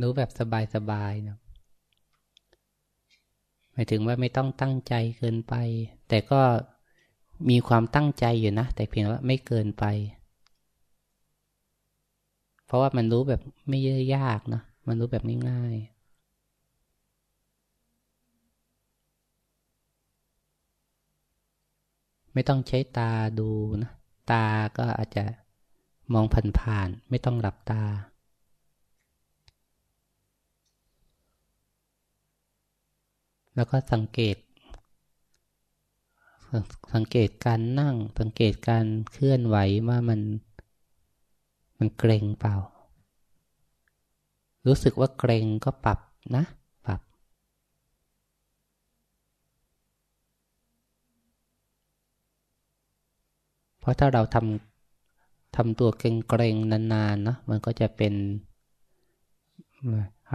รู้แบบสบายๆนะหมายถึงว่าไม่ต้องตั้งใจเกินไป แต่ก็มีความตั้งใจอยู่นะ แต่เพียงว่าไม่เกินไป เพราะว่ามันรู้แบบไม่ยากนะ มันรู้แบบง่ายๆไม่ต้องใช้ตาดูนะ ตาก็อาจจะมองผ่านๆ ไม่ต้องหลับตา แล้วก็สังเกต สังเกตการนั่ง สังเกตการเคลื่อนไหวว่ามัน มันเกรงเปล่า รู้สึกว่าเกรงก็ปรับนะปรับ เพราะถ้าเราทำทำตัวเกรงๆนานๆนะมันก็จะเป็น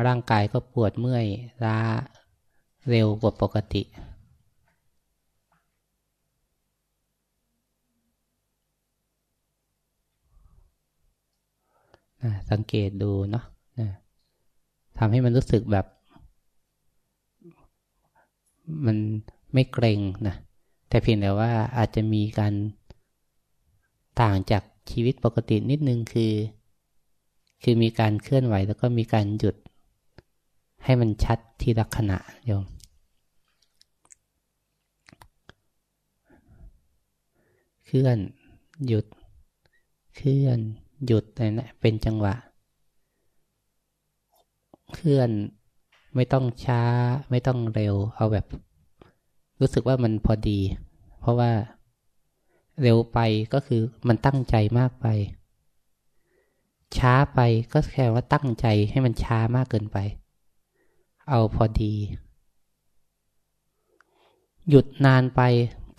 ร่างกายก็ปวดเมื่อยล้า เร็วกว่าปกติ สังเกตดูเนาะทำให้มันรู้สึกแบบ มันไม่เกรงนะ แต่เพียงแต่ว่าอาจจะมีการต่างจากชีวิตปกตินิดนึงคือ คือมีการเคลื่อนไหวแล้วก็มีการหยุดให้มันชัดที่ลักษณะโยม เคลื่อน หยุด เคลื่อน หยุดอะไรนะเป็นจังหวะ เคลื่อนไม่ต้องช้า ไม่ต้องเร็ว เอาแบบ รู้สึกว่ามันพอดี เพราะว่าเร็วไปก็คือมันตั้งใจมากไป ช้าไปก็แค่ว่าตั้งใจให้มันช้ามากเกินไป เอาพอดี หยุดนานไป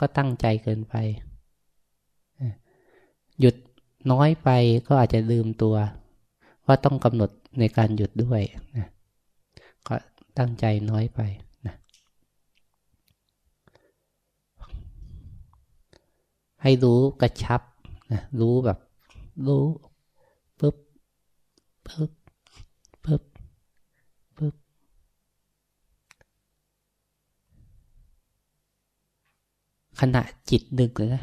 ก็ตั้งใจเกินไป หยุดน้อยไปก็อาจจะลืมตัว ว่าต้องกำหนดในการหยุดด้วยนะก็ตั้งใจน้อยไปนะให้รู้กระชับนะรู้แบบ รู้ปึ๊บปึ๊บปึ๊บปึ๊บขณะจิตหนึ่งเลยนะ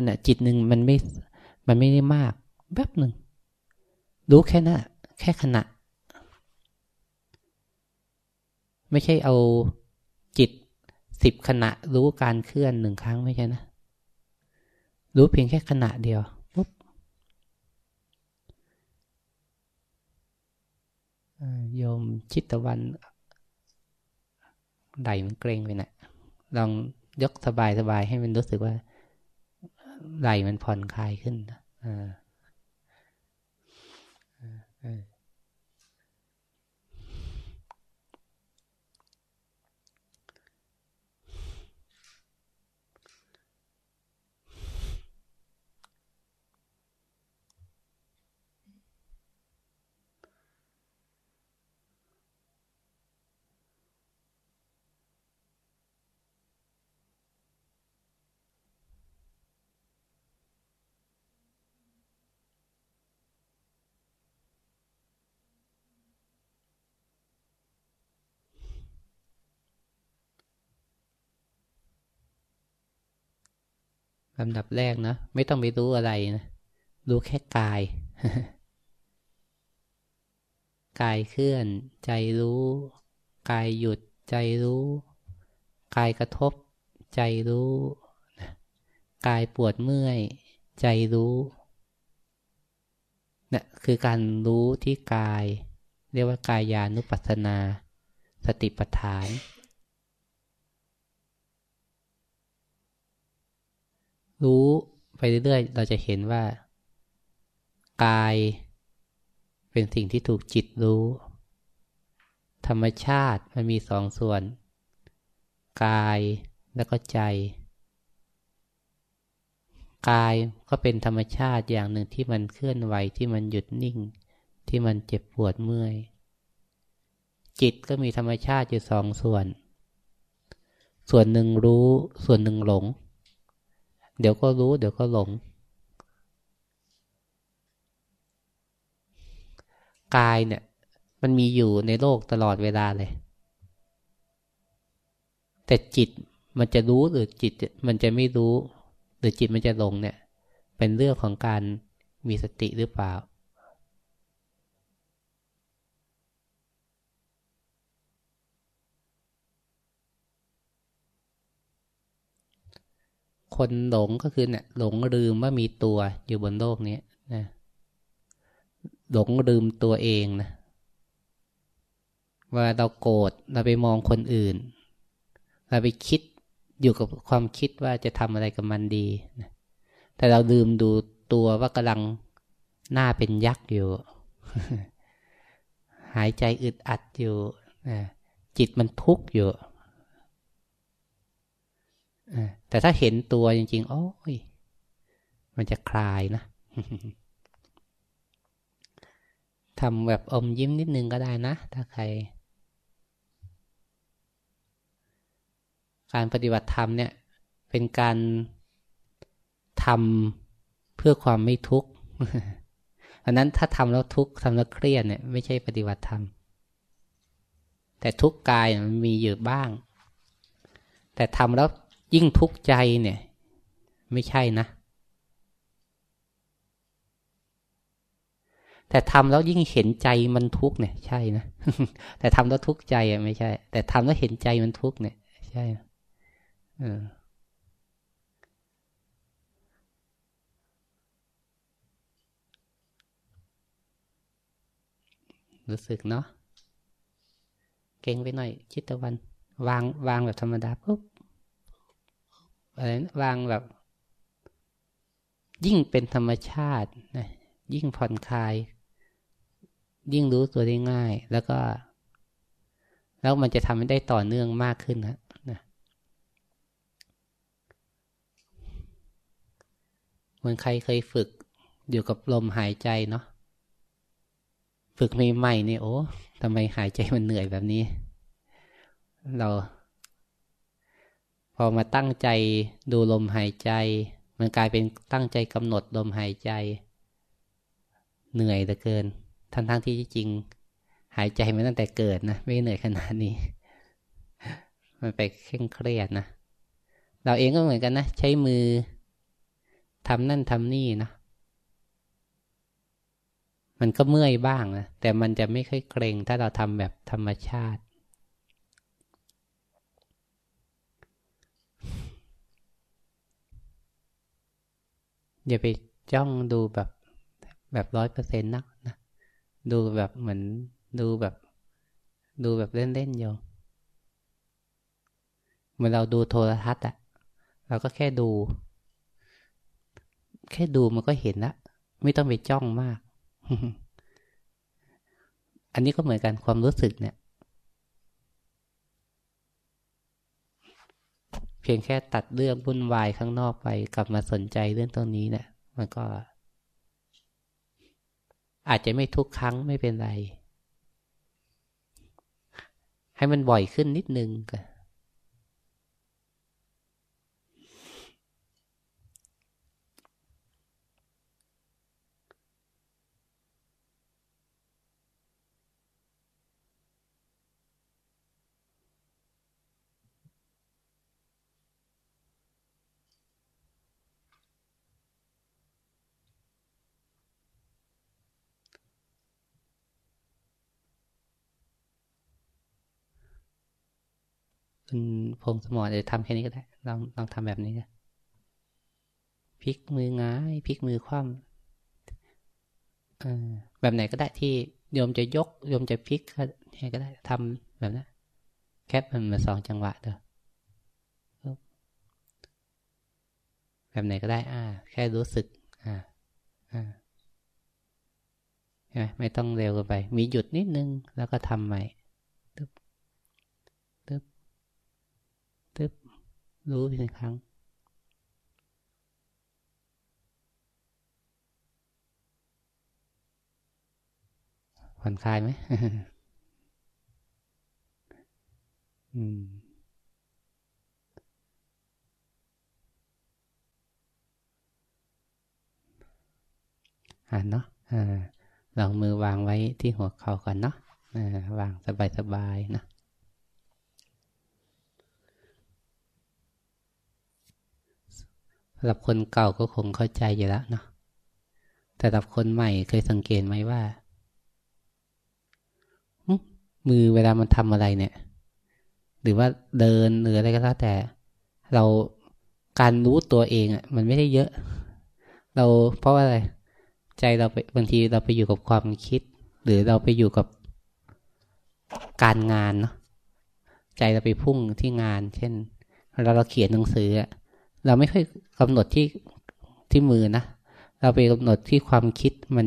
ขณะจิตหนึ่งมันไม่ มันไม่ได้มาก แป๊บหนึ่ง รู้แค่นั้นแค่ขณะ ไม่ใช่เอาจิตสิบขณะรู้การเคลื่อนหนึ่งครั้งไม่ใช่นะ รู้เพียงแค่ขณะเดียวปุ๊บโยมชิตวันไหลมันเกรงไปนะลองยกสบายสบายให้มันรู้สึกว่า ไหลมันผ่อนคลายขึ้นอ่า ลำดับแรกนะไม่ต้องไปรู้อะไรนะรู้แค่กาย กายเคลื่อน ใจรู้ กายหยุด ใจรู้ กายกระทบ ใจรู้กายปวดเมื่อย ใจรู้นี่คือการรู้ที่กาย เรียกว่ากายานุปัสสนา สติปัฏฐาน รู้ไปเรื่อยๆ เราจะเห็นว่า กายเป็นสิ่งที่ถูกจิตรู้ ธรรมชาติมันมีสองส่วน กายแล้วก็ใจ กายก็เป็นธรรมชาติอย่างหนึ่งที่มันเคลื่อนไหวที่มันหยุดนิ่ง ที่มันเจ็บปวดเมื่อย จิตก็มีธรรมชาติอยู่สองส่วน ส่วนหนึ่งรู้ส่วนหนึ่งหลง เดี๋ยวก็รู้ เดี๋ยวก็หลง กายเนี่ย มันมีอยู่ในโลกตลอดเวลาเลย แต่จิตมันจะรู้หรือจิตมันจะไม่รู้ หรือจิตมันจะหลงเนี่ย เป็นเรื่องของการมีสติหรือเปล่า คนหลงก็คือเนี่ยหลงลืมว่ามีตัวอยู่บนโลกนี้นะหลงลืมตัวเองนะว่าเราโกรธเราไปมองคนอื่น เราไปคิดอยู่กับความคิดว่าจะทำอะไรกับมันดีนะแต่เราลืมดูตัวว่ากำลังหน้าเป็นยักษ์อยู่ หายใจอึดอัดอยู่จิตมันทุกข์อยู่ แต่ถ้าเห็นตัวจริง ๆ โอ้ย มันจะคลายนะทำแบบอมยิ้มนิดนึงก็ได้นะ ถ้าใคร การปฏิบัติธรรมเนี่ย เป็นการทำเพื่อความไม่ทุกข์อันนั้นถ้าทำแล้วทุกข์ทำแล้วเครียดเนี่ย ไม่ใช่ปฏิบัติธรรม แต่ทุกข์กายมันมีอยู่บ้าง แต่ทำแล้ว ยิ่งทุกข์ใจเนี่ย ไม่ใช่นะ แต่ทำแล้วยิ่งเห็นใจมันทุกข์เนี่ย ใช่นะ แต่ทำแล้วทุกข์ใจอะไม่ใช่ แต่ทำแล้วเห็นใจมันทุกข์เนี่ย ใช่เออรู้สึกเนาะเก่งไปหน่อย ชิดตะวัน วางวางแบบธรรมดาปุ๊บ อะไรนะวางแบบ ยิ่งเป็นธรรมชาตินะยิ่งผ่อนคลาย ยิ่งรู้ตัวได้ง่าย แล้วก็ แล้วมันจะทำให้ได้ต่อเนื่องมากขึ้นนะนะเหมือนใครเคยฝึกอยู่กับลมหายใจเนาะฝึกใหม่ๆนี่โอ้ทำไมหายใจมันเหนื่อยแบบนี้ เรา พอมาตั้งใจดูลมหายใจ มันกลายเป็นตั้งใจกำหนดลมหายใจ เหนื่อยเหลือเกิน ทั้งทั้งที่จริง หายใจมาตั้งแต่เกิดนะ ไม่เหนื่อยขนาดนี้ มันไปเคร่งเครียดนะ เราเองก็เหมือนกันนะ ใช้มือทำนั่นทำนี่นะ มันก็เมื่อยบ้างนะ แต่มันจะไม่ค่อยเกรงถ้าเราทำแบบธรรมชาติ อย่าไปจ้องดูแบบแบบร้อยเปอร์เซ็นต์นักนะ ดูแบบเหมือนดูแบบ ดูแบบเล่นๆอยู่เมื่อเราดูโทรทัศน์อะเราก็แค่ดู แค่ดูมันก็เห็นละไม่ต้องไปจ้องมาก อันนี้ก็เหมือนกันความรู้สึกเนี่ย พียงแค่ตัดเรื่องวุ่นวายข้างนอกไปกลับมาสนใจเรื่องตรงนี้เนี่ยมันก็ อาจจะไม่ทุกครั้งไม่เป็นไร ให้มันบ่อยขึ้นนิดนึงก็คุณ พงสมรจะทำแค่นี้ก็ได้ ลองลองทำแบบนี้นะพลิกมือง่ายพลิกมือคว่ำแบบไหนก็ได้ที่โยมจะยกโยมจะพลิกก็ได้ทำแบบนั้นแคปมันมาสองจังหวะเด้อแบบไหนก็ได้ อ่า แค่รู้สึก อ่า อ่าใช่ไหมไม่ต้องเร็วกันไป มีหยุดนิดนึงแล้วก็ทำใหม่ รู้เพียงครั้ง ผ่อนคลายไหมอืมอ่านเนาะอ่าลองมือวางไว้ที่หัวเข่าก่อนเนาะวางสบายๆนะ สำหรับคนเก่าก็คงเข้าใจอยู่แล้วเนาะแต่สำหรับคนใหม่เคยสังเกตไหมว่า มือเวลามันทำอะไรเนี่ย หรือว่าเดินหรืออะไรก็แล้วแต่ เราการรู้ตัวเองอะ มันไม่ได้เยอะ เราเพราะว่าอะไร ใจเราไปบางทีเราไปอยู่กับความคิด หรือเราไปอยู่กับการงานเนาะใจเราไปพุ่งที่งาน เช่นเราเราเขียนหนังสืออะ เราไม่ค่อยกำหนดที่ที่มือนะ เราไปกำหนดที่ความคิดมัน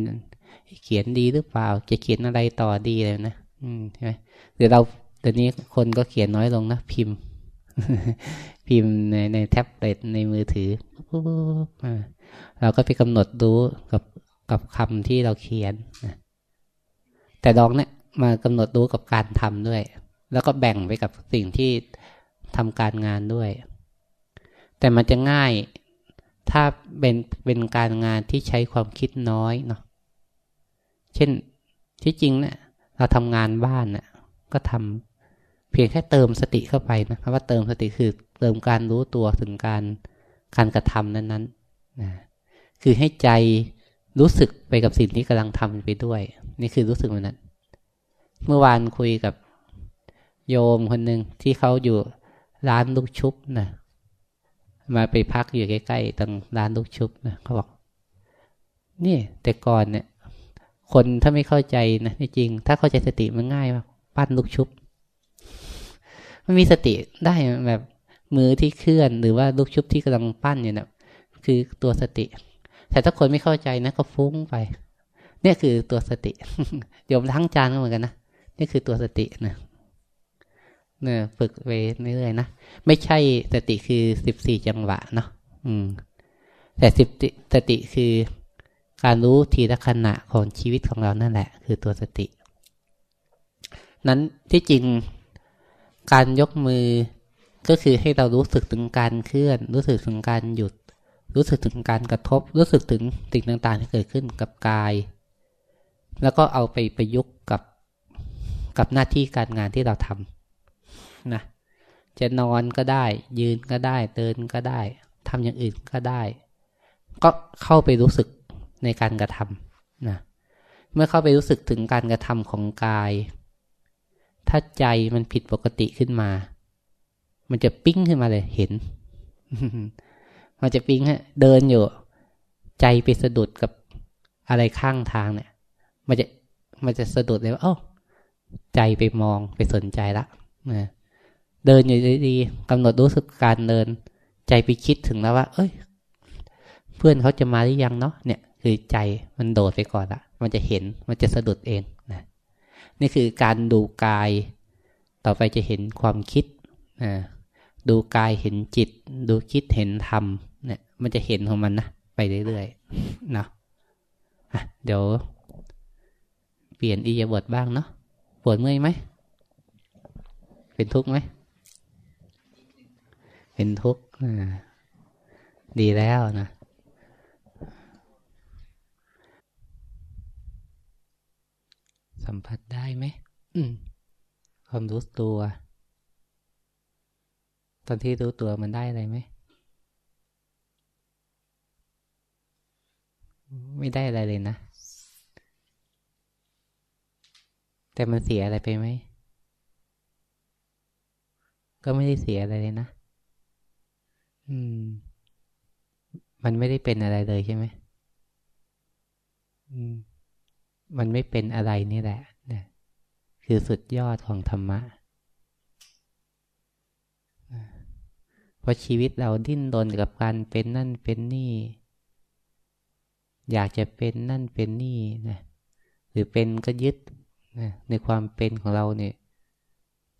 เขียนดีหรือเปล่า จะเขียนอะไรต่อดีเลยนะอืมใช่ไหมหรือเราตอนนี้คนก็เขียนน้อยลงนะพิมพ์ พิมพ์ในในแท็บเล็ตในมือถือเราก็ไปกำหนดรู้กับกับคำที่เราเขียนนะแต่ดองเนี่ยมากำหนดรู้กับการทำด้วย แล้วก็แบ่งไปกับสิ่งที่ทำการงานด้วย แต่มันจะง่าย ถ้าเป็นเป็นการงานที่ใช้ความคิดน้อยเนาะเช่นที่จริงเนะี่ยเราทำงานบ้านเนะ่ยก็ทำเพียงแค่เติมสติเข้าไปนะคำว่าเติมสติคือเติมการรู้ตัวถึงการการกระทำนั้นๆนะคือให้ใจรู้สึกไปกับสิ่งที่กำลังทำไปด้วย นี่คือรู้สึกมันนั้นเมื่อวานคุยกับโยมคนหนึ่งที่เขาอยู่ร้านลูกชุบนะ มาไปพักอยู่ใกล้ๆตรงร้านลูกชุบนะเขาบอก นี่แต่ก่อนเนี่ย คนถ้าไม่เข้าใจนะจริง ถ้าเข้าใจสติมันง่ายมากปั้นลูกชุบ มันมีสติได้แบบมือที่เคลื่อนหรือว่าลูกชุบที่กำลังปั้นอยู่นะคือตัวสติ แต่ถ้าคนไม่เข้าใจนะก็ฟุ้งไป เนี่ยคือตัวสติโยมทั้งจานก็เหมือนกันนะนี่คือตัวสตินะ เนี่ยฝึกไปเรื่อยๆนะไม่ใช่สติคือสิบสี่จังหวะเนาะอืม แต่สิบสติคือการรู้ทีละขณะของชีวิตของเรานั่นแหละ คือตัวสติ นั้นที่จริงการยกมือก็คือให้เรารู้สึกถึงการเคลื่อน รู้สึกถึงการหยุด รู้สึกถึงการกระทบ รู้สึกถึงสิ่งต่างๆ ที่เกิดขึ้นกับกาย แล้วก็เอาไปประยุกต์กับกับหน้าที่การงานที่เราทำ นะจะนอนก็ได้ ยืนก็ได้เดินก็ได้ทำอย่างอื่นก็ได้ ก็เข้าไปรู้สึกในการกระทำนะเมื่อเข้าไปรู้สึกถึงการกระทำของกาย ถ้าใจมันผิดปกติขึ้นมา มันจะปิ้งขึ้นมาเลยเห็น มันจะปิ้งฮะเดินอยู่ ใจไปสะดุดกับอะไรข้างทางเนี่ย มันจะมันจะสะดุดเลยว่าโอ้ใจไปมองไปสนใจละนะ เดินอยู่ดีๆกำหนดรู้สึกการเดิน ใจไปคิดถึงแล้วว่า เอ้ย เพื่อนเขาจะมาหรือยังเนาะเนี่ย คือใจมันโดดไปก่อนละมันจะเห็นมันจะสะดุดเองนะนี่คือการดูกาย ต่อไปจะเห็นความคิดนะดูกายเห็นจิต ดูคิดเห็นธรรมเนี่ย มันจะเห็นของมันนะไปเรื่อยๆเนาะะเดี๋ยว เปลี่ยนอียาบทบ้างเนาะปวดเมื่อยไหม เป็นทุกข์ไหม เป็นทุกข์ดีแล้วนะสัมผัสได้ไหมความรู้ตัว ตอนที่รู้ตัวมันได้อะไรไหม ไม่ได้อะไรเลยนะ แต่มันเสียอะไรไปไหม ก็ไม่ได้เสียอะไรเลยนะ อืม มันไม่ได้เป็นอะไรเลยใช่ไหมอืม มันไม่เป็นอะไรนี่แหละนะคือสุดยอดของธรรมะ เพราะชีวิตเราดิ้นรนกับการเป็นนั่นเป็นนี่ อยากจะเป็นนั่นเป็นนี่นะ หรือเป็นก็ยึดนะในความเป็นของเราเนี่ย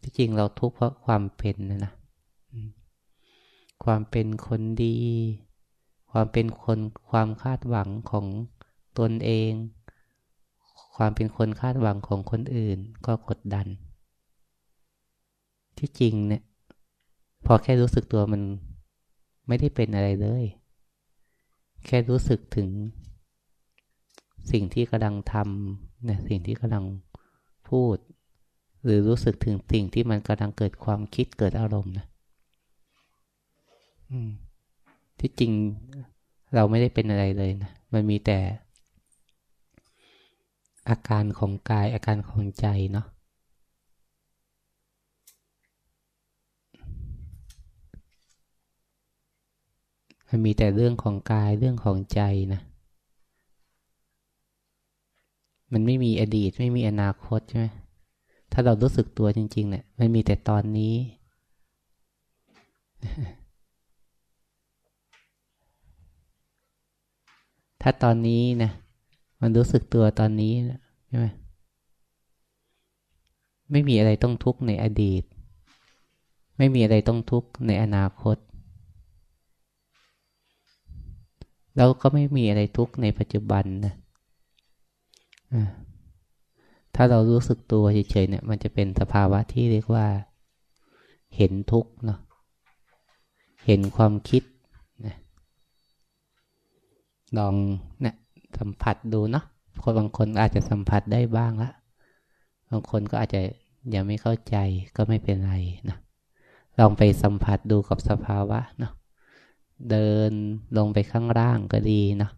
ที่จริงเราทุกข์เพราะความเป็นนะนะ ความเป็นคนดี ความเป็นคนความคาดหวังของตนเอง ความเป็นคนคาดหวังของคนอื่นก็กดดัน ที่จริงเนี่ย พอแค่รู้สึกตัวมันไม่ได้เป็นอะไรเลย แค่รู้สึกถึง สิ่งที่กำลังทำเนี่ยสิ่งที่กำลังพูด หรือรู้สึกถึงสิ่งที่มันกำลังเกิดความคิดเกิดอารมณ์นะ ที่จริงเราไม่ได้เป็นอะไรเลยนะ มันมีแต่ อาการของกายอาการของใจเนาะมันมีแต่เรื่องของกายเรื่องของใจนะ มันไม่มีอดีตไม่มีอนาคตใช่ไหมถ้าเรารู้สึกตัวจริงๆเนี่ยมันมีแต่ตอนนี้ ถ้าตอนนี้นะมันรู้สึกตัวตอนนี้ใช่ไหมไม่มีอะไรต้องทุกข์ในอดีต ไม่มีอะไรต้องทุกข์ในอนาคตเราก็ไม่มีอะไรทุกข์ในปัจจุบันนะถ้าเรารู้สึกตัวเฉยๆเนี่ย มันจะเป็นสภาวะที่เรียกว่า เห็นทุกข์เนาะเห็นความคิด ลองเนี่ยสัมผัสดูเนาะคนบางคนอาจจะสัมผัสได้บ้างละ บางคนก็อาจจะยังไม่เข้าใจก็ไม่เป็นไรนะ ลองไปสัมผัสดูกับสภาวะเนาะ เดินลงไปข้างล่างก็ดีนะ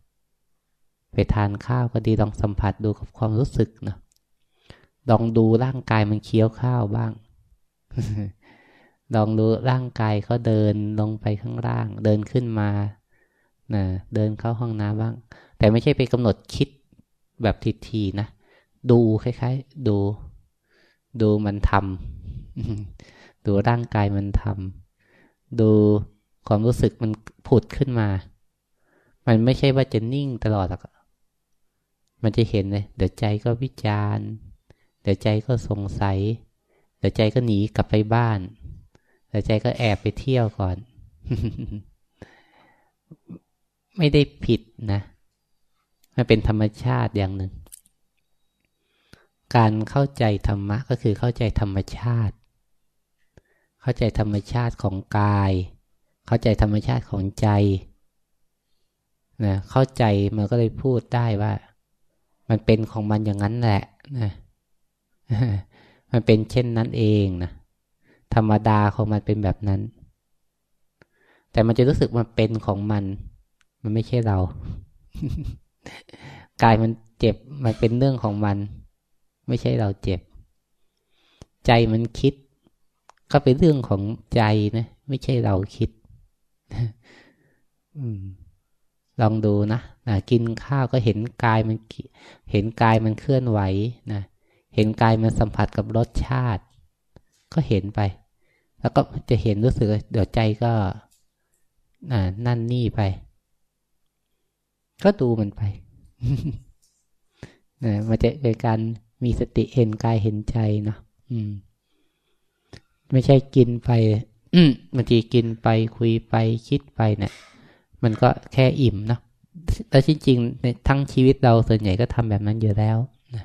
ไปทานข้าวก็ดีลองสัมผัสดูกับความรู้สึกเนาะ ลองดูร่างกายมันเคี้ยวข้าวบ้าง ลองดูร่างกายเขาเดินลงไปข้างล่าง เดินขึ้นมา นะเดินเข้าห้องน้ำบ้าง แต่ไม่ใช่ไปกำหนดคิดแบบทีๆนะ ดูคล้ายๆ ดู ดูมันทำดูร่างกายมันทำดูความรู้สึกมันผุดขึ้นมา มันไม่ใช่ว่าจะนิ่งตลอดหรอกมันจะเห็นเลย เดี๋ยวใจก็วิจารณ์ เดี๋ยวใจก็สงสัย เดี๋ยวใจก็หนีกลับไปบ้าน เดี๋ยวใจก็แอบไปเที่ยวก่อน ไม่ได้ผิดนะ มันเป็นธรรมชาติอย่างหนึ่ง การเข้าใจธรรมะก็คือเข้าใจธรรมชาติ เข้าใจธรรมชาติของกาย เข้าใจธรรมชาติของใจนะเข้าใจมันก็เลยพูดได้ว่า มันเป็นของมันอย่างนั้นแหละนะมันเป็นเช่นนั้นเองนะธรรมดาของมันเป็นแบบนั้น แต่มันจะรู้สึกมันเป็นของมัน มันไม่ใช่เรา กายมันเจ็บมันเป็นเรื่องของมัน ไม่ใช่เราเจ็บ ใจมันคิด ก็เป็นเรื่องของใจนะ ไม่ใช่เราคิดลองดูนะนะกินข้าวก็เห็นกายมันเห็นกายมันเคลื่อนไหวนะเห็นกายมันสัมผัสกับรสชาติ ก็เห็นไป แล้วก็จะเห็นรู้สึกเดี๋ยวใจก็นั่นนี่ไป ก็ดูมันไปนะมันจะเป็นการมีสติเห็นกายเห็นใจเนาะไม่ใช่กินไปบางทีกินไปคุยไปคิดไปเนะี่ย มันก็แค่อิ่มเนาะแล้วจริงๆในทั้งชีวิตเราส่วนใหญ่ก็ทำแบบนั้นอยู่แล้วนะ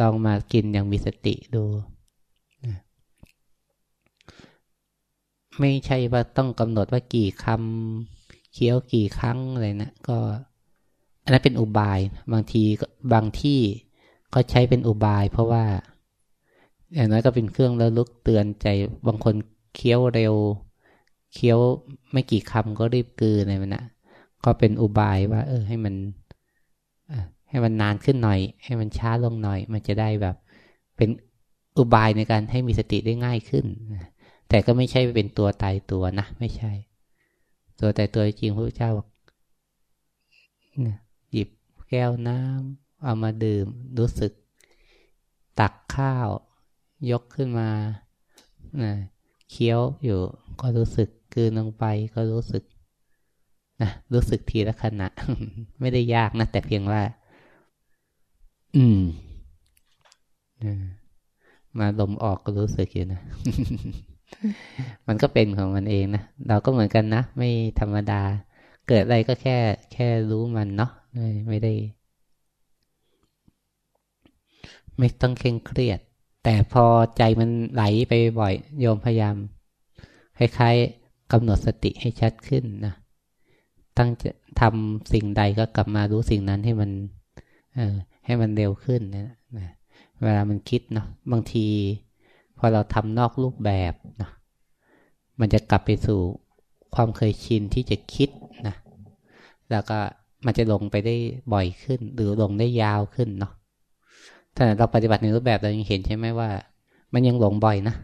ลองมากินอย่างมีสติดูนะไม่ใช่ว่าต้องกำหนดว่ากี่คำ เคี้ยวกี่ครั้งอะไรนะก็ อันนั้นเป็นอุบาย บางทีบางที่ก็ใช้เป็นอุบาย เพราะว่า อย่างน้อยก็เป็นเครื่องระลึกเตือนใจ บางคนเคี้ยวเร็ว เคี้ยวไม่กี่คำก็รีบกืนอะไรมันนะก็เป็นอุบายว่า เออ ให้มันให้มันนานขึ้นหน่อย ให้มันช้าลงหน่อย มันจะได้แบบ เป็นอุบายในการให้มีสติได้ง่ายขึ้น แต่ก็ไม่ใช่เป็นตัวตายตัวนะ ไม่ใช่ ตัวแตายตัวจริงพระเจ้าหยิบแก้วน้ำเอามาดื่มรู้สึก ตักข้าว ยกขึ้นมาเคี้ยวอยู่ก็รู้สึกกืนลงไปก็รู้สึกนะรู้สึกทีละขณะ ไม่ได้ยากนะ แต่เพียงว่า อืมมาลมออกก็รู้สึกอยู่นะ มันก็เป็นของมันเองนะเราก็เหมือนกันนะไม่ธรรมดา เกิดอะไรก็แค่ แค่รู้มันเนาะไม่ได้ ไม่ต้องเคร่งเครียด แต่พอใจมันไหลไปบ่อย โยมพยายามคล้ายๆกำหนดสติให้ชัดขึ้นนะตั้งจะทำสิ่งใดก็กลับมารู้สิ่งนั้นให้มันเออให้มันเร็วขึ้นนะนะเวลามันคิดเนาะบางที พอเราทำนอกรูปแบบนะมันจะกลับไปสู่ความเคยชินที่จะคิดนะแล้วก็มันจะลงไปได้บ่อยขึ้น หรือลงได้ยาวขึ้นเนาะถ้าเราปฏิบัติในรูปแบบเรายังเห็นใช่ไหมว่า มันยังหลงบ่อยนะ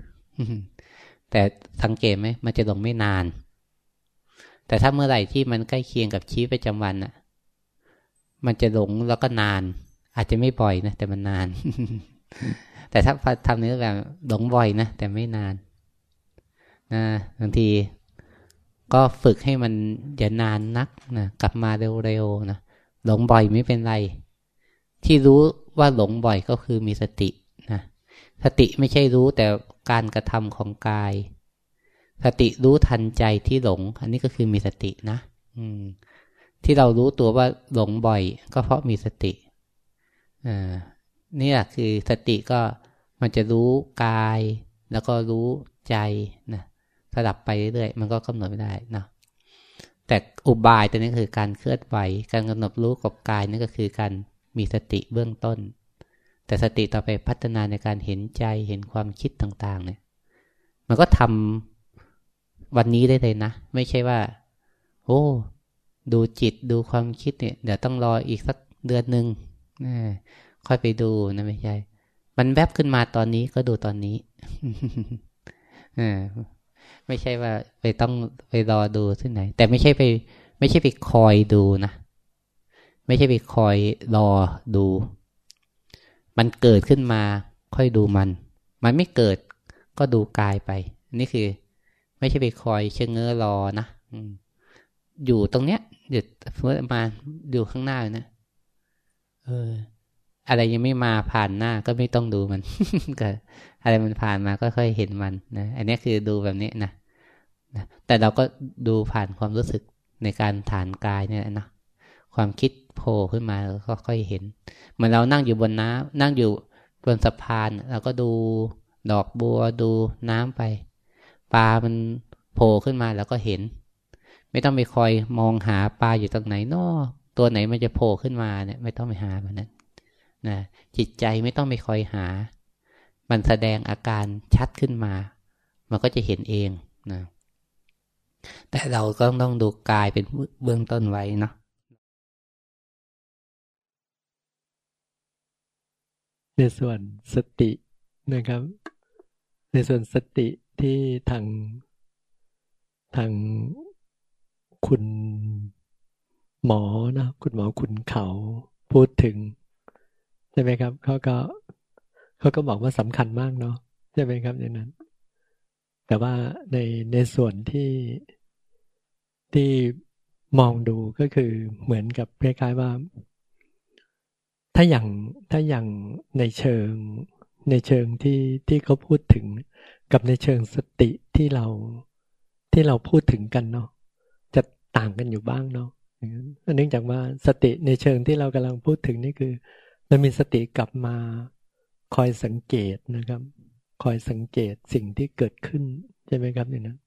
แต่สังเกตไหมมันจะหลงไม่นาน แต่ถ้าเมื่อไหร่ที่มันใกล้เคียงกับชีวิตประจำวันอะมันจะหลงแล้วก็นาน อาจจะไม่บ่อยนะแต่มันนาน แต่ถ้าทำในรูปแบบหลงบ่อยนะแต่ไม่นานนะบางทีก็ฝึกให้มันอย่านานนักนะกลับมาเร็วๆนะหลงบ่อยไม่เป็นไร ที่รู้ว่าหลงบ่อยก็คือมีสตินะสติไม่ใช่รู้แต่การกระทำของกาย สติรู้ทันใจที่หลง อันนี้ก็คือมีสตินะ อืม ที่เรารู้ตัวว่าหลงบ่อย ก็เพราะมีสติอ่า นี่แหละคือสติก็มันจะรู้กาย แล้วก็รู้ใจนะสลับไปเรื่อยๆมันก็กำหนดไม่ได้นะแต่อุบายตัวนี้คือการเคลื่อนไหว การกำหนดรู้กับกายนี่ก็คือการมีสติเบื้องต้น แต่สติต่อไปพัฒนาในการเห็นใจเห็นความคิดต่างๆ เนี่ย มันก็ทำวันนี้ได้เลยนะ ไม่ใช่ว่า โอ้ ดูจิตดูความคิดเนี่ย เดี๋ยวต้องรออีกสักเดือนหนึ่ง ค่อยไปดูนะไม่ใช่ มันแวบขึ้นมาตอนนี้ก็ดูตอนนี้อไม่ใช่ว่าไปต้องไปรอดูที่ไหน แต่ไม่ใช่ไป ไม่ใช่ไปคอยดูนะ ไม่ใช่ไปคอยรอดู มันเกิดขึ้นมาค่อยดูมัน มันไม่เกิดก็ดูกายไป นี่คือ ไม่ใช่ไปคอยเชงเง้อรอนะอยู่ตรงเนี้ยหยุดเมื่อมาดูข้างหน้านะเออ อะไรยังไม่มาผ่านหน้าก็ไม่ต้องดูมันก็อะไรมันผ่านมาก็ค่อยเห็นมันนะอันนี้คือดูแบบนี้นะนะแต่เราก็ดูผ่านความรู้สึกในการฐานกายเนี่ยนะความคิดโผล่ขึ้นมาเราก็ค่อยเห็นเหมือนเรานั่งอยู่บนน้ำนั่งอยู่บนสะพานเราก็ดูดอกบัวดูน้ำไปปลามันโผล่ขึ้นมาแล้วก็เห็น ไม่ต้องไปคอยมองหาปลาอยู่ตรงไหนนอตัวไหนมันจะโผล่ขึ้นมาเนี่ย ไม่ต้องไปหาแบบนั้น นะจิตใจไม่ต้องไปคอยหา มันแสดงอาการชัดขึ้นมา มันก็จะเห็นเองนะแต่เราก็ต้องดูกายเป็นเบื้องต้นไว้เนาะในส่วนสตินะครับ ในส่วนสติที่ทางทางคุณหมอนะคุณหมอคุณเขาพูดถึง ช่ไหมครับเขาก็เขาก็บอกว่าสำคัญมากเนาะใช่ไหมครับอย่างนั้น แต่ว่าในในส่วนที่ที่มองดูก็คือเหมือนกับคล้ายๆว่า ถ้าอย่างถ้าอย่างในเชิงในเชิงที่ที่เขาพูดถึงกับในเชิงสติที่เราที่เราพูดถึงกันเนาะจะต่างกันอยู่บ้างเนาะเนื่องจากว่าสติในเชิงที่เรากำลังพูดถึงนี่คือ เรามีสติกลับมาคอยสังเกตนะครับ คอยสังเกตสิ่งที่เกิดขึ้นใช่ไหมครับอย่างนั้น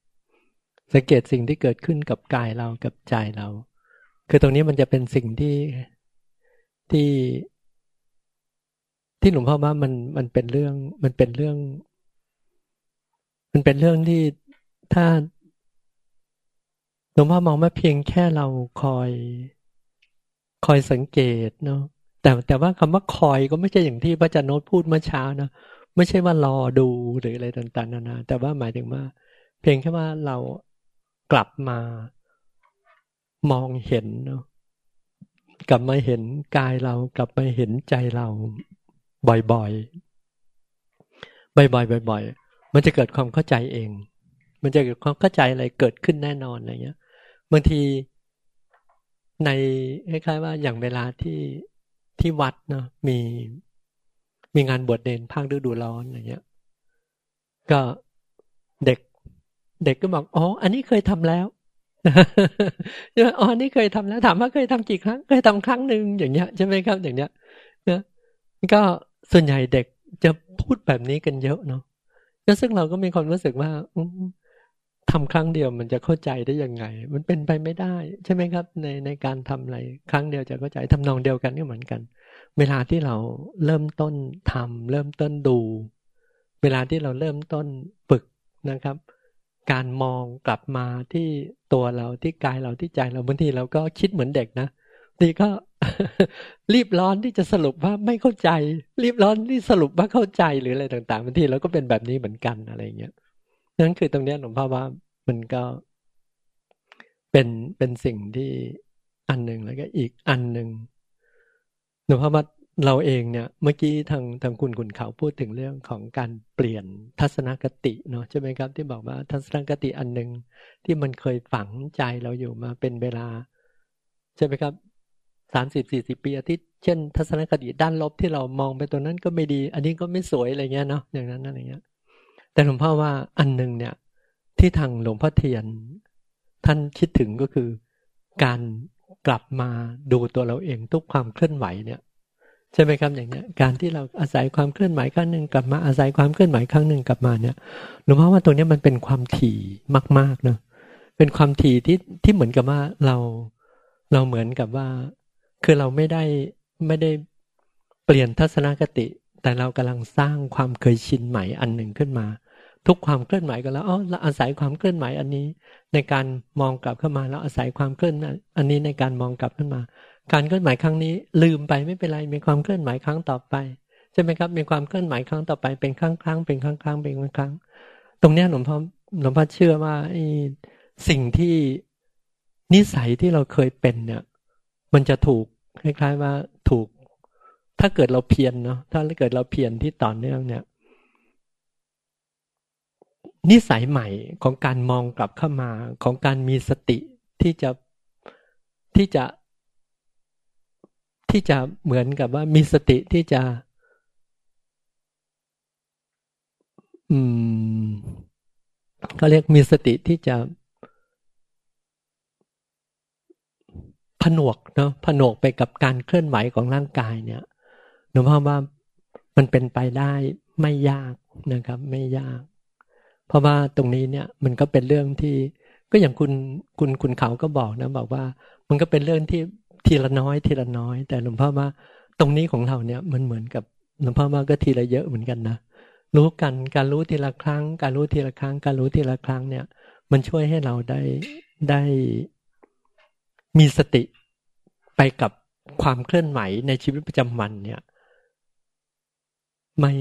สังเกตสิ่งที่เกิดขึ้นกับกายเรากับใจเรา คือตรงนี้มันจะเป็นสิ่งที่ที่ ที่หลวงพ่อว่ามันมันเป็นเรื่อง มันเป็นเรื่อง มันเป็นเรื่องที่ถ้าหลวงพ่อมองว่าเพียงแค่เราคอย คอยสังเกตเนาะ แต่แต่ว่าคำว่าคอยก็ไม่ใช่อย่างที่พระจันโนตพูดเมื่อเช้านะไม่ใช่ว่ารอดูหรืออะไรต่างๆนานาแต่ว่าหมายถึงว่า เพียงแค่ว่าเรากลับมามองเห็นเนาะกลับมาเห็นกายเรากลับมาเห็นใจเรา บ่อยๆบ่อยๆบ่อยๆมันจะเกิดความเข้าใจเอง มันจะเกิดความเข้าใจอะไรเกิดขึ้นแน่นอนอะไรเงี้ยบางทีในคล้ายๆว่าอย่างเวลาที่ ที่วัดเนาะมีมีงานบวชเนนภาคฤดูร้อนอะไรเงี้ย ก็เด็ก เด็กก็บอกอ๋ออันนี้เคยทำแล้วอ๋ออันนี้เคยทำแล้ว ถามว่าเคยทำกี่ครั้ง เคยทำครั้งหนึ่งอย่างเงี้ยใช่ไหมครับอย่างเงี้ยนะก็ส่วนใหญ่เด็กจะพูดแบบนี้กันเยอะเนาะแล้วซึ่งเราก็มีความรู้สึกว่า ทำครั้งเดียวมันจะเข้าใจได้ยังไง มันเป็นไปไม่ได้ ใช่ไหมครับ ในในการทำอะไร ครั้งเดียวจะเข้าใจทำนองเดียวกันก็เหมือนกัน เวลาที่เราเริ่มต้นทำเริ่มต้นดู เวลาที่เราเริ่มต้นฝึกนะครับ การมองกลับมาที่ตัวเราที่กายเราที่ใจเราบางทีเราก็คิดเหมือนเด็กนะทีก็รีบร้อนที่จะสรุปว่าไม่เข้าใจ รีบร้อนที่สรุปว่าเข้าใจหรืออะไรต่างๆบางทีเราก็เป็นแบบนี้เหมือนกันอะไรเงี้ย นั่นคือตรงนี้หลวงพ่อว่ามันก็เป็นเป็นสิ่งที่อันหนึ่งแล้วก็อีกอันหนึ่งหลวงพ่อว่าเราเองเนี่ย เมื่อกี้ทางทางคุณคุณเขาพูดถึงเรื่องของการเปลี่ยนทัศนคติเนาะใช่ไหมครับ ที่บอกว่าทัศนคติอันหนึ่งที่มันเคยฝังใจเราอยู่มาเป็นเวลา ใช่ไหมครับสามสิบสี่สิบปีอาทิตย์เช่น ทัศนคติด้านลบที่เรามองไปตัวนั้นก็ไม่ดี อันนี้ก็ไม่สวยอะไรเงี้ยเนาะอย่างนั้นอะไรเงี้ย แต่หลวงพ่อว่าอันหนึ่งเนี่ย ที่ทางหลวงพ่อเทียน ท่านคิดถึงก็คือ การกลับมาดูตัวเราเองทุกความเคลื่อนไหวเนี่ยใช่ไหมครับอย่างเนี้ยการที่เราอาศัยความเคลื่อนไหวครั้งหนึ่งกลับมาอาศัยความเคลื่อนไหวครั้งหนึ่งกลับมาเนี่ยหลวงพ่อว่าตรงนี้มันเป็นความถี่มากๆเนาะเป็นความถี่ที่ที่เหมือนกับว่าเราเราเหมือนกับว่า คือเราไม่ได้ไม่ได้เปลี่ยนทัศนคติ แต่เรากำลังสร้างความเคยชินใหม่อันหนึ่งขึ้นมา ทุกความเคลื่อนไหวก็แล้วอ๋อเราอาศัยความเคลื่อนไหวอันนี้ ในการมองกลับเข้ามาแล้วอาศัยความเคลื่อนอันนี้ในการมองกลับขึ้นมา การเคลื่อนไหวครั้งนี้ ลืมไปไม่เป็นไรมีความเคลื่อนไหวครั้งต่อไปใช่ไหมครับมีความเคลื่อนไหวครั้งต่อไปเป็นครั้งครั้งเป็นครั้งครั้งเป็นครั้งครั้งตรงนี้หลวงพ่อหลวงพ่อเชื่อว่าสิ่งที่นิสัยที่เราเคยเป็นเนี่ย มันจะถูกคล้ายๆว่าถูก ถ้าเกิดเราเพียรเนาะถ้าเกิดเราเพียรที่ต่อเนื่องเนี่ย นิสัยใหม่ของการมองกลับเข้ามาของการมีสติที่จะที่จะ ที่จะเหมือนกับว่ามีสติที่จะ อืมเขาเรียกมีสติที่จะผนวกเนาะผนวกไปกับการเคลื่อนไหวของร่างกายเนี่ย ลวงพ่อว่ามันเป็นไปได้ไม่ยากนะครับ ไม่ยาก เพราะว่าตรงนี้เนี่ยมันก็เป็นเรื่องที่ก็อย่างคุณคุณคุณเขาก็บอกนะ บอกว่า มันก็เป็นเรื่องที่ทีละน้อย ทีละน้อย แต่หลวงพ่อว่าตรงนี้ของเราเนี่ยมันเหมือนกับหลวงพ่อว่าก็ทีละเยอะเหมือนกันนะรู้กันการรู้ทีละครั้ง การรู้ทีละครั้ง การรู้ทีละครั้งเนี่ย มันช่วยให้เราได้ได้มีสติไปกับความเคลื่อนไหวในชีวิตประจำวันเนี่ย ไม่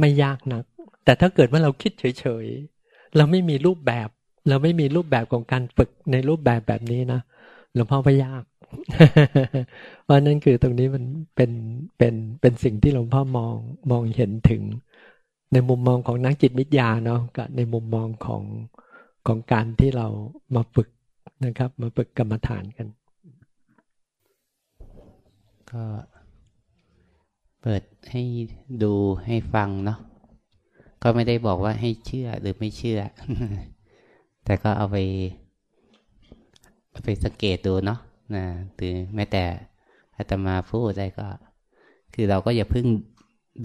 ไม่ยากนัก แต่ถ้าเกิดว่าเราคิดเฉยๆ เราไม่มีรูปแบบ เราไม่มีรูปแบบของการฝึกในรูปแบบแบบนี้นะหลวงพ่อว่ายาก เพราะนั่นคือตรงนี้มันเป็นเป็นเป็นสิ่งที่หลวงพ่อมองมองเห็นถึง ในมุมมองของนักจิตวิทยาเนาะกับในมุมมองของของการที่เรามาฝึกนะครับ มาฝึกกรรมฐานกัน ก็ เปิดให้ดูให้ฟังเนาะก็ไม่ได้บอกว่าให้เชื่อหรือไม่เชื่อ แต่ก็เอาไปไปสังเกตดูเนาะนะหรือแม้แต่อาตมาพูดได้ก็ คือเราก็อย่าพึ่ง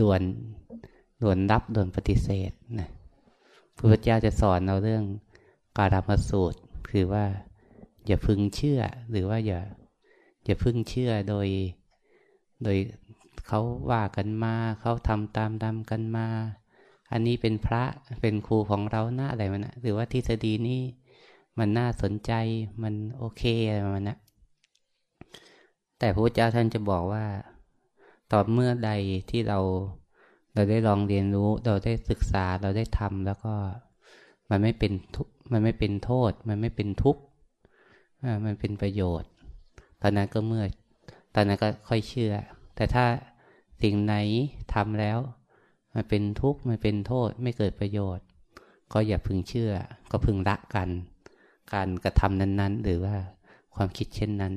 ด่วนด่วนรับด่วนปฏิเสธนะพระพุทธเจ้าจะสอนเราเรื่องการามสูตร คือว่า อย่าพึ่งเชื่อหรือว่าอย่าอย่าพึ่งเชื่อโดย โดย เขาว่ากันมา เขาทำตามดำกันมา อันนี้เป็นพระเป็นครูของเราหน้าอะไรมันนะหรือว่าทฤษฎีนี้มันน่าสนใจมันโอเคอะไรมันนะแต่พระเจ้าท่านจะบอกว่า ตอนเมื่อใดที่เราเราได้ลองเรียนรู้ เราได้ศึกษาเราได้ทำแล้วก็มันไม่เป็นทุกมันไม่เป็นโทษ มันไม่เป็นทุกข์มันเป็นประโยชน์ ตอนนั้นก็เมื่อ ตอนนั้นก็ค่อยเชื่อ แต่ถ้า สิ่งไหนทำแล้ว มันเป็นทุกข์มันเป็นโทษไม่เกิดประโยชน์ ก็อย่าพึงเชื่อ ก็พึงละกัน การกระทำนั้น ๆ หรือว่าความคิดเช่นนั้น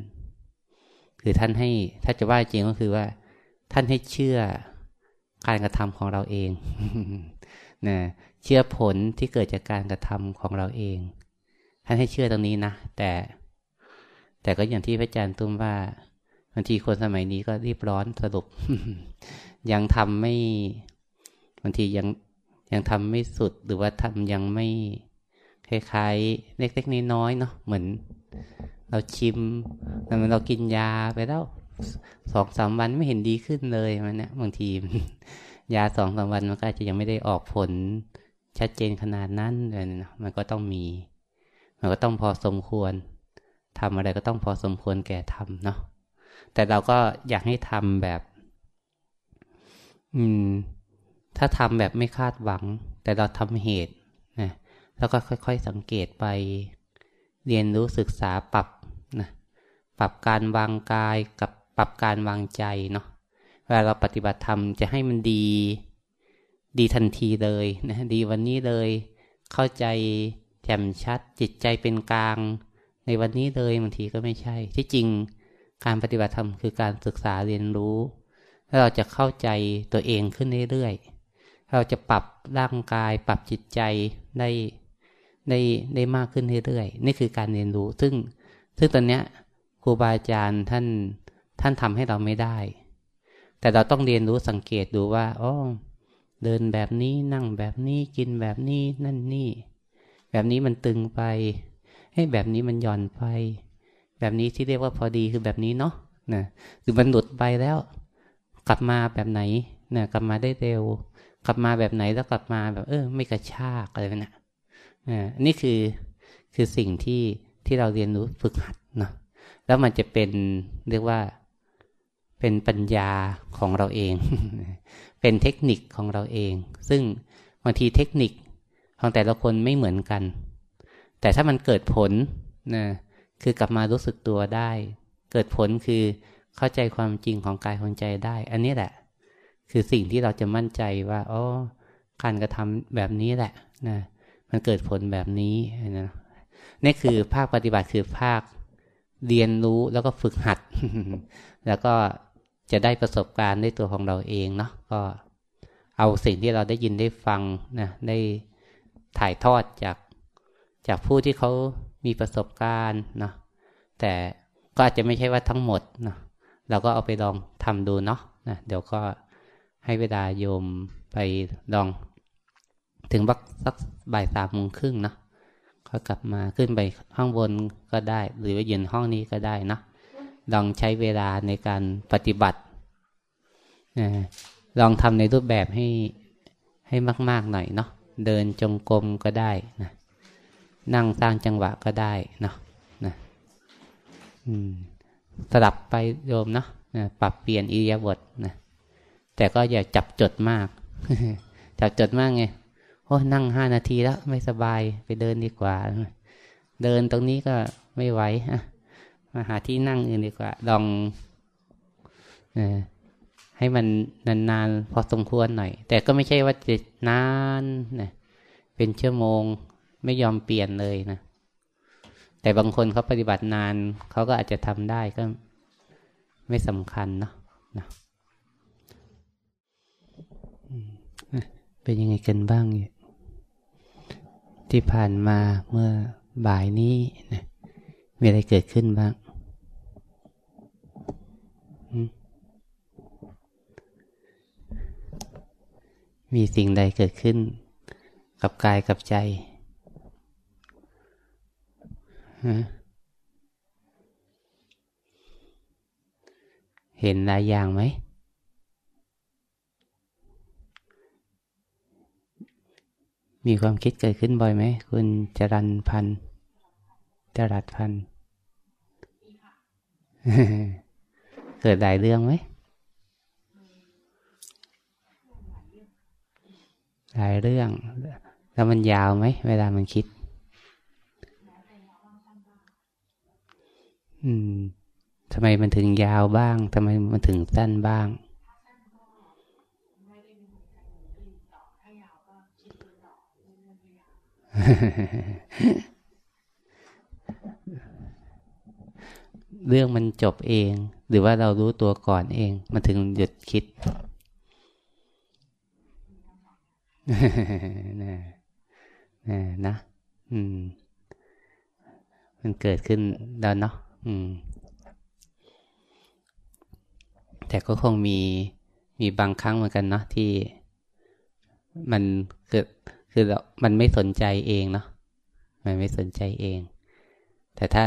คือท่านให้ถ้าจะว่าจริงก็คือว่า ท่านให้เชื่อการกระทำของเราเองนะเชื่อผลที่เกิดจากการกระทำของเราเอง ท่านให้เชื่อตรงนี้นะแต่ แต่ก็อย่างที่พระอาจารย์ตุ้มว่าางทีคนสมัยนี้ก็รีบร้อนสรุป ยังทำไม่บางทียังยังทำไม่สุดหรือว่าทำยังไม่คล้ายๆเล็กๆน้อยๆเนาะเหมือน เราชิมเหมือนเรากินยาไปแล้วสองสามวันไม่เห็นดีขึ้นเลยมันเนี่ยบางทียาสองสามวันมันก็อาจจะยังไม่ได้ออกผลชัดเจนขนาดนั้นเลยนะมันก็ต้องมี มันก็ต้องพอสมควรทำอะไรก็ต้องพอสมควรแก่ทำเนาะ แต่เราก็อยากให้ทำแบบ อืม ถ้าทำแบบไม่คาดหวัง แต่เราทำเหตุนะแล้วก็ค่อยๆสังเกตไป เรียนรู้ศึกษาปรับนะปรับการวางกายกับปรับการวางใจเนาะเวลาเราปฏิบัติธรรมจะให้มันดี ดีทันทีเลยนะดีวันนี้เลย เข้าใจแจ่มชัดจิตใจเป็นกลาง ในวันนี้เลยบางทีก็ไม่ใช่ ที่จริง การปฏิบัติธรรมคือการศึกษาเรียนรู้แล้วเราจะเข้าใจตัวเองขึ้นเรื่อยๆ เราจะปรับร่างกายปรับจิตใจได้ได้ได้มากขึ้นเรื่อยๆ นี่คือการเรียนรู้ ซึ่งซึ่งตอนเนี้ยครูบาอาจารย์ท่านท่านทำให้เราไม่ได้ แต่เราต้องเรียนรู้สังเกตดูว่าอ๋อเดินแบบนี้นั่งแบบนี้กินแบบนี้นั่นนี่ แบบนี้มันตึงไปให้แบบนี้มันหย่อนไป แบบนี้ที่เรียกว่าพอดีคือแบบนี้เนาะนะคือมันหลุดไปแล้ว กลับมาแบบไหนนะกลับมาได้เร็ว กลับมาแบบไหนแล้วกลับมาแบบ เออ ไม่กระชากอะไรนะอ่านี่คือคือสิ่งที่ที่เราเรียนรู้ฝึกหัดเนาะแล้วมันจะเป็นเรียกว่าเป็นปัญญาของเราเอง เป็นเทคนิคของเราเอง ซึ่งบางทีเทคนิคของแต่ละคนไม่เหมือนกัน แต่ถ้ามันเกิดผลนะ คือกลับมารู้สึกตัวได้ เกิดผลคือเข้าใจความจริงของกายของใจได้ อันนี้แหละ คือสิ่งที่เราจะมั่นใจว่าอ๋อการกระทำแบบนี้แหละนะมันเกิดผลแบบนี้นะนี่คือภาคปฏิบัติคือภาคเรียนรู้แล้วก็ฝึกหัด แล้วก็จะได้ประสบการณ์ในตัวของเราเองเนาะก็เอาสิ่งที่เราได้ยินได้ฟังนะได้ถ่ายทอดจากจากผู้ที่เขา มีประสบการณ์เนาะแต่ก็อาจจะไม่ใช่ว่าทั้งหมดเนาะเราก็เอาไปลองทำดูเนาะนะเดี๋ยวก็ให้เวลาโยมไปลอง ถึงบักสักบ่ายสามโมงครึ่งเนาะก็กลับมาขึ้นไปห้องบนก็ได้ หรือว่ายืนห้องนี้ก็ได้นะลองใช้เวลาในการปฏิบัติลองทำในรูปแบบให้ให้มาก ๆ หน่อยเนาะเดินจงกรมก็ได้นะ นั่งสร้างจังหวะก็ได้เนาะนะสลับไปโยมเนาะปรับเปลี่ยนอิริยาบถนะแต่ก็อย่าจับจดมาก จับจดมากไงโอ้นั่งห้านาทีแล้วไม่สบายไปเดินดีกว่า เดินตรงนี้ก็ไม่ไหวมาหาที่นั่งอื่นดีกว่า ลองอให้มันนานๆพอสมควรหน่อย แต่ก็ไม่ใช่ว่าจะนานนะเป็นชั่วโมง ไม่ยอมเปลี่ยนเลยนะแต่บางคนเขาปฏิบัตินานเขาก็อาจจะทำได้ก็ไม่สำคัญเนาะนะเป็นยังไงกันบ้างที่ผ่านมาเมื่อบ่ายนี้นะมีอะไรเกิดขึ้นบ้างมีสิ่งใดเกิดขึ้น กับกายกับใจ เห็นหลายอย่างไหม มีความคิดเกิดขึ้นบ่อยไหม คุณจรันพันธ์จรัดพันเกิดหลายเรื่องไหมหลายเรื่อง แล้วมันยาวไหม เวลามันคิด อืมทำไมมันถึงยาวบ้างทำไมมันถึงสั้นบ้าง เรื่องมันจบเอง หรือว่าเรารู้ตัวก่อนเอง มันถึงหยุดคิดนะนะนะ อืม มันเกิดขึ้นแล้วเนาะ อืม แต่ก็คงมีมีบางครั้งเหมือนกันเนาะที่มันคือคือมันไม่สนใจเองเนาะมันไม่สนใจเอง แต่ถ้า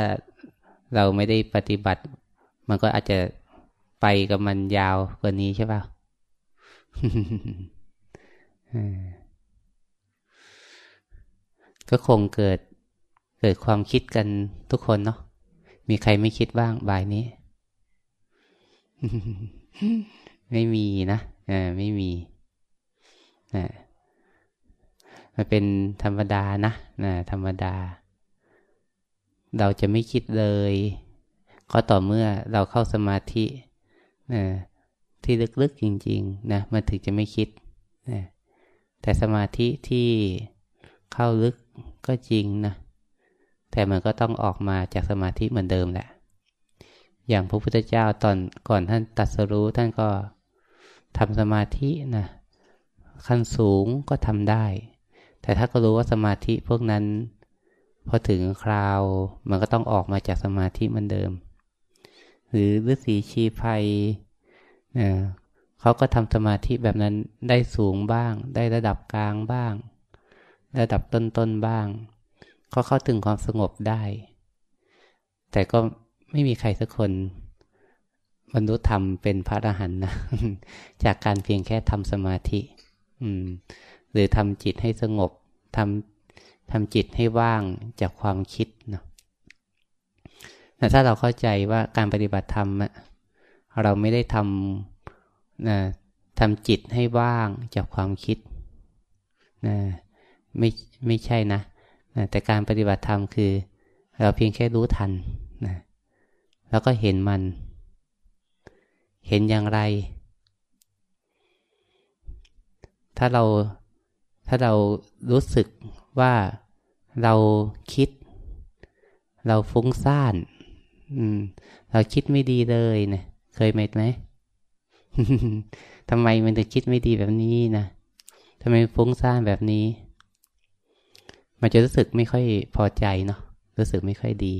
เราไม่ได้ปฏิบัติ มันก็อาจจะไปกับมันยาวกว่านี้ใช่ป่ะก็คงเกิดเกิดความคิดกันทุกคนเนาะ มีใครไม่คิดบ้างบ่ายนี้ ไม่มีนะอ่าไม่มีนะมันเป็นธรรมดานะนะธรรมดา เราจะไม่คิดเลยก็ต่อเมื่อเราเข้าสมาธินะที่ลึกๆจริง ๆ นะมันถึงจะไม่คิดนะแต่สมาธิที่เข้าลึกก็จริงนะ แต่มันก็ต้องออกมาจากสมาธิเหมือนเดิมแหละ อย่างพระพุทธเจ้าตอนก่อนท่านตัดสรู้ท่านก็ทำสมาธินะขั้นสูงก็ทำได้ แต่ถ้าก็รู้ว่าสมาธิพวกนั้น พอถึงคราวมันก็ต้องออกมาจากสมาธิเหมือนเดิม หรือฤาษีชีภัยนะเขาก็ทำสมาธิแบบนั้นได้สูงบ้าง ได้ระดับกลางบ้าง ระดับต้นๆบ้าง ก็เข้าถึงความสงบได้ แต่ก็ไม่มีใครสักคนบรรลุธรรมเป็นพระอรหันต์นะ จากการเพียงแค่ทำสมาธิ อืม หรือทำจิตให้สงบทำทำจิตให้ว่างจากความคิดเนาะแต่ถ้าเราเข้าใจว่าการปฏิบัติธรรมเราไม่ได้ทำนะทำจิตให้ว่างจากความคิดนะไม่ไม่ใช่นะ แต่การปฏิบัติธรรมคือ เราเพียงแค่รู้ทันนะแล้วก็เห็นมัน เห็นอย่างไร ถ้าเราถ้าเรารู้สึกว่าเราคิด เราฟุ้งซ่านเราคิดไม่ดีเลยเนะี่ยเคยเม็ดไหมทำไมมันถึงคิดไม่ดีแบบนี้นะทำไมฟุ้งซ่านแบบนี้ มันจะรู้สึกไม่ค่อยพอใจเนาะรู้สึกไม่ค่อยดี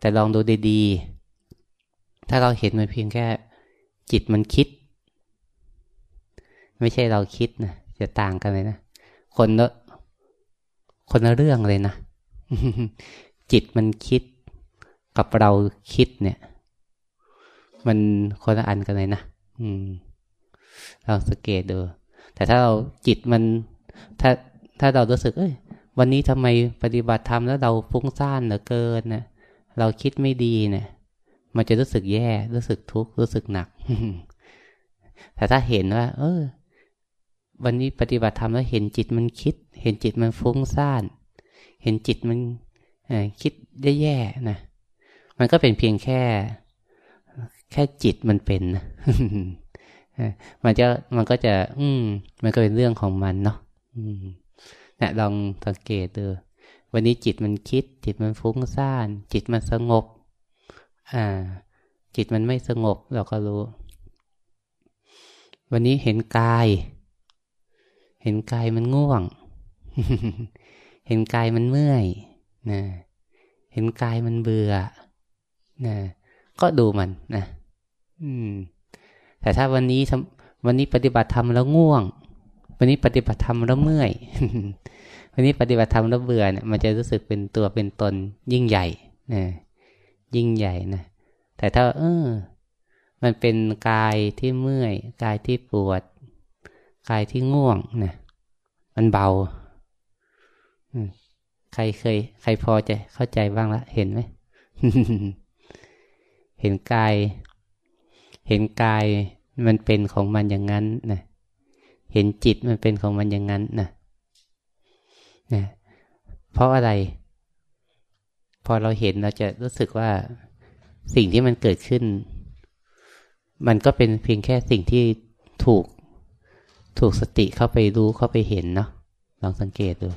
แต่ลองดูดีๆ ถ้าเราเห็นมันเพียงแค่จิตมันคิด ไม่ใช่เราคิดนะจะต่างกันเลยนะคนละคนละเรื่องเลยนะจิตมันคิดกับเราคิดเนี่ย มันคนละอันกันเลยนะอืมเราสังเกตดู แต่ถ้าเราจิตมันถ้า ถ้าเรารู้สึกเอ้ยวันนี้ทำไมปฏิบัติธรรมแล้วเราฟุ้งซ่านเหลือเกินนะเราคิดไม่ดีเนะี่ย มันจะรู้สึกแย่รู้สึกทุกข์รู้สึกหนัก แต่ถ้าเห็นว่า เออ วันนี้ปฏิบัติธรรมแล้วเห็นจิตมันคิด เห็นจิตมันฟุ้งซ่าน เห็นจิตมันคิดแย่ๆนะมันก็เป็นเพียงแค่ แค่จิตมันเป็นนะมันจะมันก็จะ อืม มันก็เป็นเรื่องของมันเนาะอืม นะลองสังเกตดู วันนี้จิตมันคิด จิตมันฟุ้งซ่าน จิตมันสงบ อ่า จิตมันไม่สงบเราก็รู้ วันนี้เห็นกาย เห็นกายมันง่วง เห็นกายมันเมื่อยนะเห็นกายมันเบื่อนะก็ดูมันนะ อืม แต่ถ้าวันนี้วันนี้ปฏิบัติธรรมแล้วง่วง วันนี้ปฏิบัติธรรมแล้วเมื่อย วันนี้ปฏิบัติธรรมแล้วเบื่อเนี่ยมันจะรู้สึกเป็นตัวเป็นตนยิ่งใหญ่นะยิ่งใหญ่นะแต่ถ้าเออ มันเป็นกายที่เมื่อย กายที่ปวด กายที่ง่วงนะมันเบาใครเคย ใครพอจะเข้าใจบ้างละเห็นไหมเห็นกาย เห็นกายมันเป็นของมันอย่างนั้นนะ เห็นจิตมันเป็นของมันอย่างนั้นนะนะเพราะอะไร พอเราเห็นเราจะรู้สึกว่าสิ่งที่มันเกิดขึ้น มันก็เป็นเพียงแค่สิ่งที่ถูกถูกสติเข้าไปรู้เข้าไปเห็นเนาะลองสังเกตดู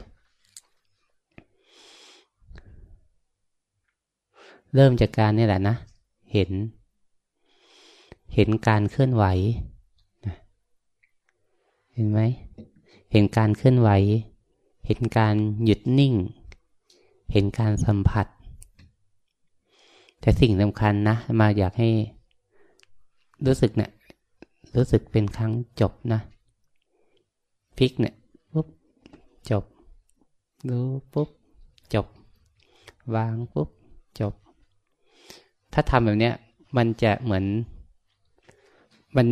เริ่มจากการนี่แหละนะ เห็น เห็นการเคลื่อนไหว เห็นไหม เห็นการเคลื่อนไหว เห็นการหยุดนิ่ง เห็นการสัมผัส แต่สิ่งสำคัญนะ มาอยากให้รู้สึกเนะี่ยรู้สึกเป็นครั้งจบนะพลิกเนะี่ยปุ๊บจบดูปุ๊บจบ วางปุ๊บจบ ถ้าทำแบบเนี้ย มันจะเหมือนมัน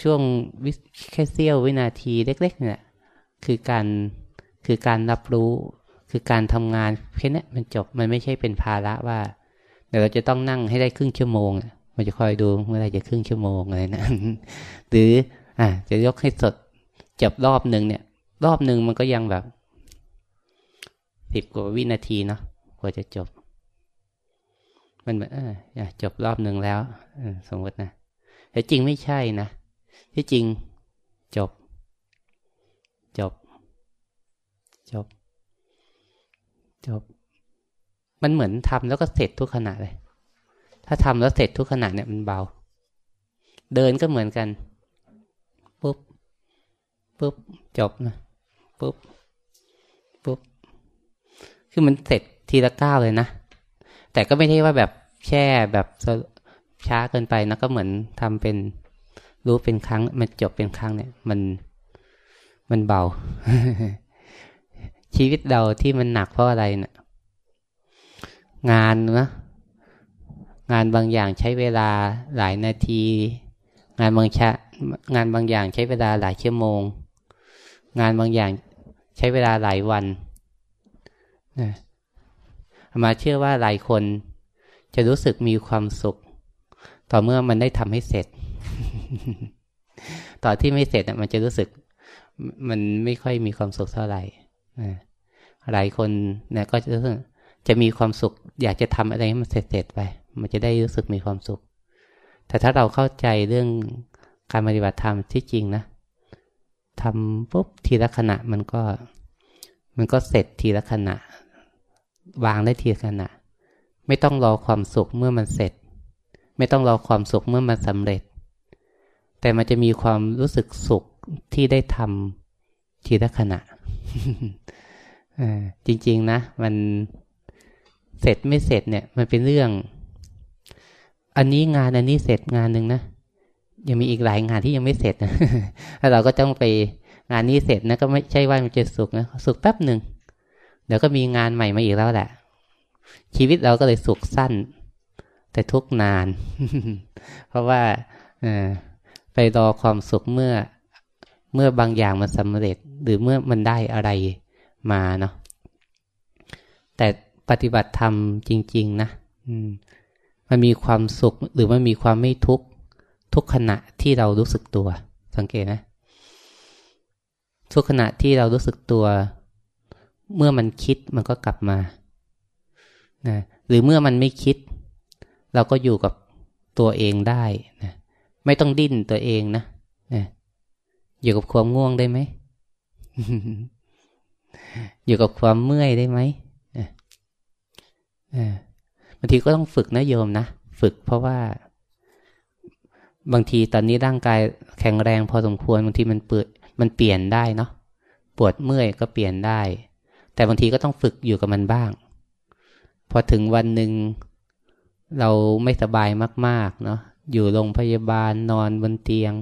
ช่วงแค่เสี้ยววินาทีเล็ก ๆ เนี่ยคือการคือการรับรู้ คือการทำงานแค่นี้มันจบมันไม่ใช่เป็นภาระว่าเดี๋ยวเราจะต้องนั่งให้ได้ครึ่งชั่วโมง มันจะคอยดูเมื่อไรจะครึ่งชั่วโมงอะไรนะหรืออ่าจะยกให้สดจบรอบหนึ่งเนี่ย รอบหนึ่งมันก็ยังแบบสิบกว่าวินาทีเนาะกว่าจะจบ มันแบบเออจบรอบหนึ่งแล้วสมมตินะแต่จริงไม่ใช่นะ ที่จริง จบ จบ จบ จบ มันเหมือนทำแล้วก็เสร็จทุกขณะเลย ถ้าทำแล้วเสร็จทุกขณะเนี่ยมันเบา เดินก็เหมือนกันปุ๊บปุ๊บจบนะปุ๊บปุ๊บคือมันเสร็จทีละก้าวเลยนะ แต่ก็ไม่ใช่ว่าแบบแช่แบบช้าเกินไปนะก็เหมือนทำเป็น รู้เป็นครั้ง มันจบเป็นครั้งเนี่ย มันมันเบา ชีวิตเราที่มันหนักเพราะอะไรเนะี่ยงานนะงานบางอย่างใช้เวลาหลายนาที งานบางชะงานบางอย่างใช้เวลาหลายชั่วโมง งานบางอย่างใช้เวลาหลายวันนะมาเชื่อว่าหลายคนจะรู้สึกมีความสุข ต่อเมื่อมันได้ทำให้เสร็จ ต่อที่ไม่เสร็จมันจะรู้สึก มันไม่ค่อยมีความสุขเท่าไหร่หลายคนเนี่ยก็จะจะมีความสุข อยากจะทำอะไรให้มันเสร็จๆไป มันจะได้รู้สึกมีความสุข แต่ถ้าเราเข้าใจเรื่องการปฏิบัติธรรมที่จริงนะทำปุ๊บทีละขณะมันก็ มันก็เสร็จทีละขณะ วางได้ทีละขณะ ไม่ต้องรอความสุขเมื่อมันเสร็จ ไม่ต้องรอความสุขเมื่อมันสำเร็จ แต่มันจะมีความรู้สึกสุขที่ได้ทำทีละขณะจริง ๆ นะ มันเสร็จไม่เสร็จเนี่ย มันเป็นเรื่อง อันนี้งานอันนี้เสร็จงานหนึ่งนะยังมีอีกหลายงานที่ยังไม่เสร็จนะแล้วเราก็ต้องไปงานนี้เสร็จนะก็ไม่ใช่ว่ามันจะสุขนะสุขแป๊บหนึ่งเดี๋ยวก็มีงานใหม่มาอีกแล้วแหละ ชีวิตเราก็เลยสุขสั้น แต่ทุกนาน เพราะว่าอ ไปรอความสุขเมื่อเมื่อบางอย่างมันสำเร็จ หรือเมื่อมันได้อะไรมาเนาะแต่ปฏิบัติธรรมจริง ๆ นะมันมีความสุขหรือมันมีความไม่ทุกข์ทุกขณะที่เรารู้สึกตัว สังเกตนะ ทุกขณะที่เรารู้สึกตัว เมื่อมันคิดมันก็กลับมานะหรือเมื่อมันไม่คิด เราก็อยู่กับตัวเองได้นะ ไม่ต้องดิ้นตัวเองนะอยู่กับความง่วงได้ไหม อยู่กับความเมื่อยได้ไหมบางทีก็ต้องฝึกนะโยมนะ ฝึกเพราะว่า บางทีตอนนี้ร่างกายแข็งแรงพอสมควรบางทีมันเปิดมันเปลี่ยนได้เนาะปวดเมื่อยก็เปลี่ยนได้ แต่บางทีก็ต้องฝึกอยู่กับมันบ้าง พอถึงวันหนึ่งเราไม่สบายมาก ๆ เนาะ อยู่โรงพยาบาลนอนบนเตียง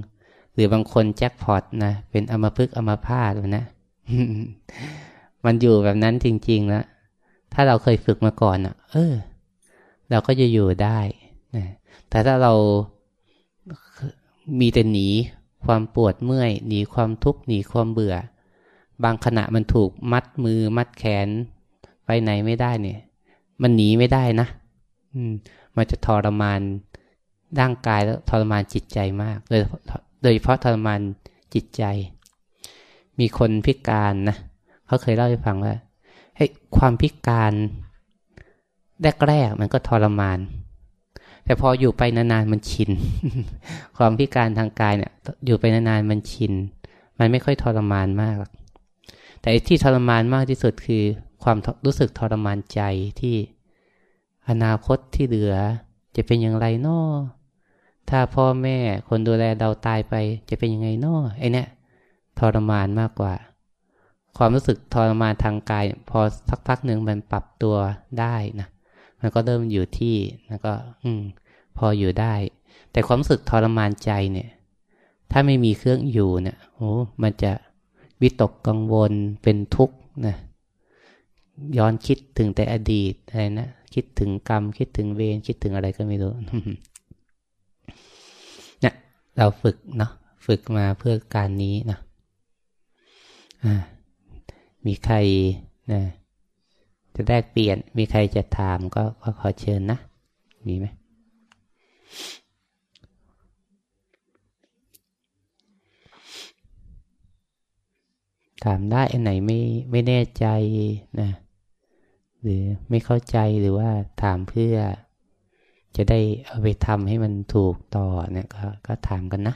หรือบางคนแจ็คพอตนะเป็นอมพึกอมพาตนะ มันอยู่แบบนั้นจริงๆแล้วถ้าเราเคยฝึกมาก่อนอะ เออ เราก็จะอยู่ได้นะแต่ถ้าเรามีแต่หนีความปวดเมื่อยหนีความทุกข์หนีความเบื่อ บางขณะมันถูกมัดมือมัดแขน ไปไหนไม่ได้เนี่ย มันหนีไม่ได้นะ อืม มันจะทรมาน ร่างกายแล้วทรมานจิตใจมาก โดยโดยเฉพาะทรมานจิตใจ มีคนพิการนะเขาเคยเล่าให้ฟังว่าให้ความพิการแรกๆมันก็ทรมาน แต่พออยู่ไปนานๆมันชิน ความพิการทางกายเนี่ย อยู่ไปนานๆมันชิน มันไม่ค่อยทรมานมากแต่ที่ทรมานมากที่สุดคือความรู้สึกทรมานใจที่อนาคตที่เหลือ จะเป็นอย่างไรนาะ ถ้าพ่อแม่คนดูแลเราตายไป จะเป็นยังไงนาะไอเนี้ยทรมานมากกว่า ความรู้สึกทรมานทางกาย พอสักพักหนึ่งมันปรับตัวได้นะมันก็เริ่มอยู่ที่แล้วก็ อืม พออยู่ได้ แต่ความรู้สึกทรมานใจเนี่ย ถ้าไม่มีเครื่องอยู่เนี่ยโอ้มันจะวิตกกังวลเป็นทุกข์นะย้อนคิดถึงแต่อดีตอะไรนะคิดถึงกรรม คิดถึงเวรคิดถึงอะไรก็ไม่รู้ เราฝึกเนาะฝึกมาเพื่อการนี้นะมีใครนะจะแลกเปลี่ยน มีใครจะถามก็ขอเชิญนะ มีไหมถามได้อันไหนไม่ไม่แน่ใจนะหรือไม่เข้าใจหรือว่าถามเพื่อ จะได้เอาไปทำให้มันถูกต่อเนี่ยก็ก็ถามกันนะ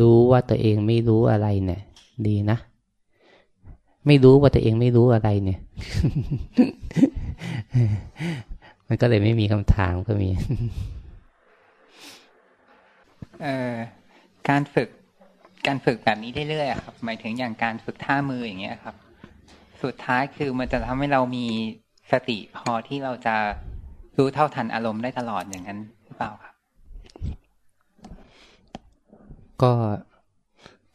รู้ว่าตัวเองไม่รู้อะไรเนี่ย ดีนะ ไม่รู้ว่าตัวเองไม่รู้อะไรเนี่ย มันก็เลยไม่มีคำถามก็มีเอ่อการฝึกการฝึกแบบนี้เรื่อยๆครับ หมายถึงอย่างการฝึกท่ามืออย่างเงี้ยครับ สุดท้ายคือมันจะทำให้เรามี สติพอที่เราจะรู้เท่าทันอารมณ์ได้ตลอดอย่างนั้นหรือเปล่าครับ ก็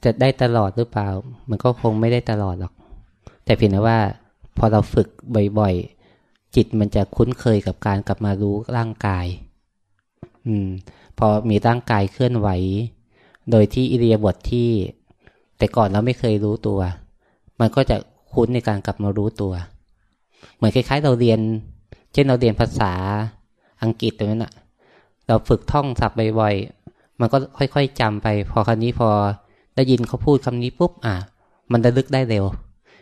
จะได้ตลอดหรือเปล่า มันก็คงไม่ได้ตลอดหรอก แต่เพียงแต่ว่าพอเราฝึกบ่อยๆ จิตมันจะคุ้นเคยกับการกลับมารู้ร่างกาย อืม พอมีร่างกายเคลื่อนไหว โดยที่อิเดียบทที่ แต่ก่อนเราไม่เคยรู้ตัว มันก็จะคุ้นในการกลับมารู้ตัว เหมือนคล้าย ๆ เราเรียน เช่นเราเรียนภาษาอังกฤษตรงนั้นอะเราฝึกท่องศัพท์บ่อยๆมันก็ค่อย ๆจำไป พอคราวนี้พอได้ยินเขาพูดคำนี้ปุ๊บอะมันระลึกได้เร็ว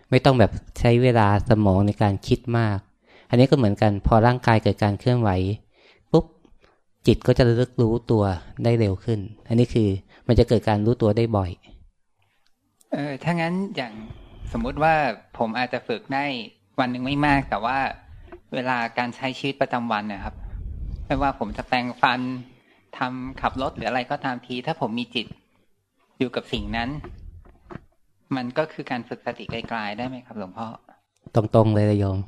ไม่ต้องแบบใช้เวลาสมองในการคิดมาก อันนี้ก็เหมือนกัน พอร่างกายเกิดการเคลื่อนไหวปุ๊บจิตก็จะระลึกรู้ตัวได้เร็วขึ้น อันนี้คือมันจะเกิดการรู้ตัวได้บ่อย เออถ้างั้นอย่างสมมุติว่าผมอาจจะฝึกได้ วันหนึ่งไม่มาก แต่ว่าเวลาการใช้ชีวิตประจำวันนะครับ ไม่ว่าผมจะแปลงฟันทำขับรถหรืออะไรก็ตามที ถ้าผมมีจิตอยู่กับสิ่งนั้น มันก็คือการฝึกสติไกลๆได้ไหมครับหลวงพ่อ ตรงๆเลยโยม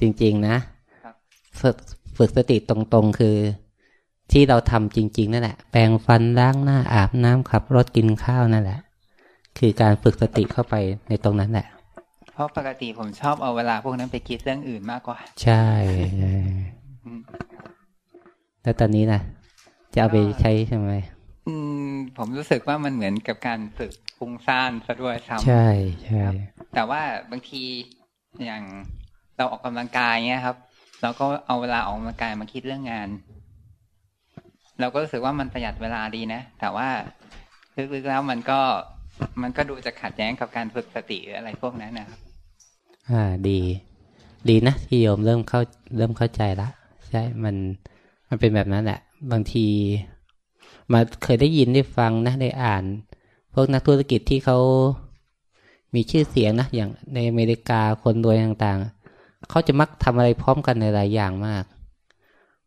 จริงๆนะฝึกสติตรงๆ คือ ที่เราทำจริง ๆ นั่นแหละ แปรงฟันล้างหน้าอาบน้ำขับรถกินข้าวนั่นแหละ คือการฝึกสติเข้าไปในตรงนั้นแหละ เพราะปกติผมชอบเอาเวลาพวกนั้นไปคิดเรื่องอื่นมากกว่า ใช่ แล้วตอนนี้นะจะเอาไปใช้ใช่ไหมอืม ผมรู้สึกว่ามันเหมือนกับการฝึกฟุ้งซ่านซะด้วยซ้ำใช่ใช่แต่ว่าบางทีอย่างเราออกกำลังกายเงี้ยครับเราก็เอาเวลาออกกำลังกายมาคิดเรื่องงาน เราก็รู้สึกว่ามันประหยัดเวลาดีนะ แต่ว่าลึกๆแล้วมันก็ มันก็ดูจะขัดแย้งกับการฝึกสติหรืออะไรพวกนั้นนะครับอ่าดี ดีนะที่โยมเริ่มเข้าเริ่มเข้าใจละใช่มันมันเป็นแบบนั้นแหละ บางทีมาเคยได้ยินได้ฟังนะได้อ่าน พวกนักธุรกิจที่เขามีชื่อเสียงนะอย่างในอเมริกาคนรวยต่างๆเขาจะมักทำอะไรพร้อมกันในหลายอย่างมาก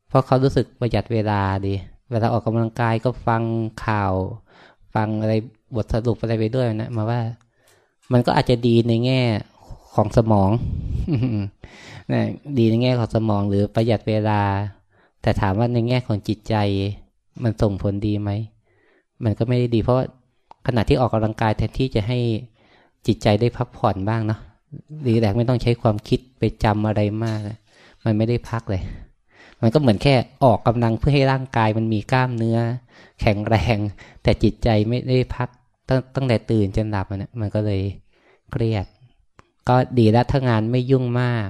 เพราะเขารู้สึกประหยัดเวลาดี เวลาออกกำลังกายก็ฟังข่าว ฟังอะไร บทสรุปอะไรไปด้วยนะมาว่า มันก็อาจจะดีในแง่ของสมองนะดีในแง่ของสมองหรือประหยัดเวลา แต่ถามว่าในแง่ของจิตใจมันส่งผลดีไหม มันก็ไม่ได้ดี เพราะขณะที่ออกกำลังกายแทนที่จะให้จิตใจได้พักผ่อนบ้างเนาะดีแลกไม่ต้องใช้ความคิดไปจำอะไรมาก มันไม่ได้พักเลย มันก็เหมือนแค่ออกกำลังเพื่อให้ร่างกายมันมีกล้ามเนื้อ แข็งแรง แต่จิตใจไม่ได้พัก ตั้งตั้งแต่ตื่นจนหลับมันมันก็เลยเครียด ก็ดีแล้วถ้างานไม่ยุ่งมาก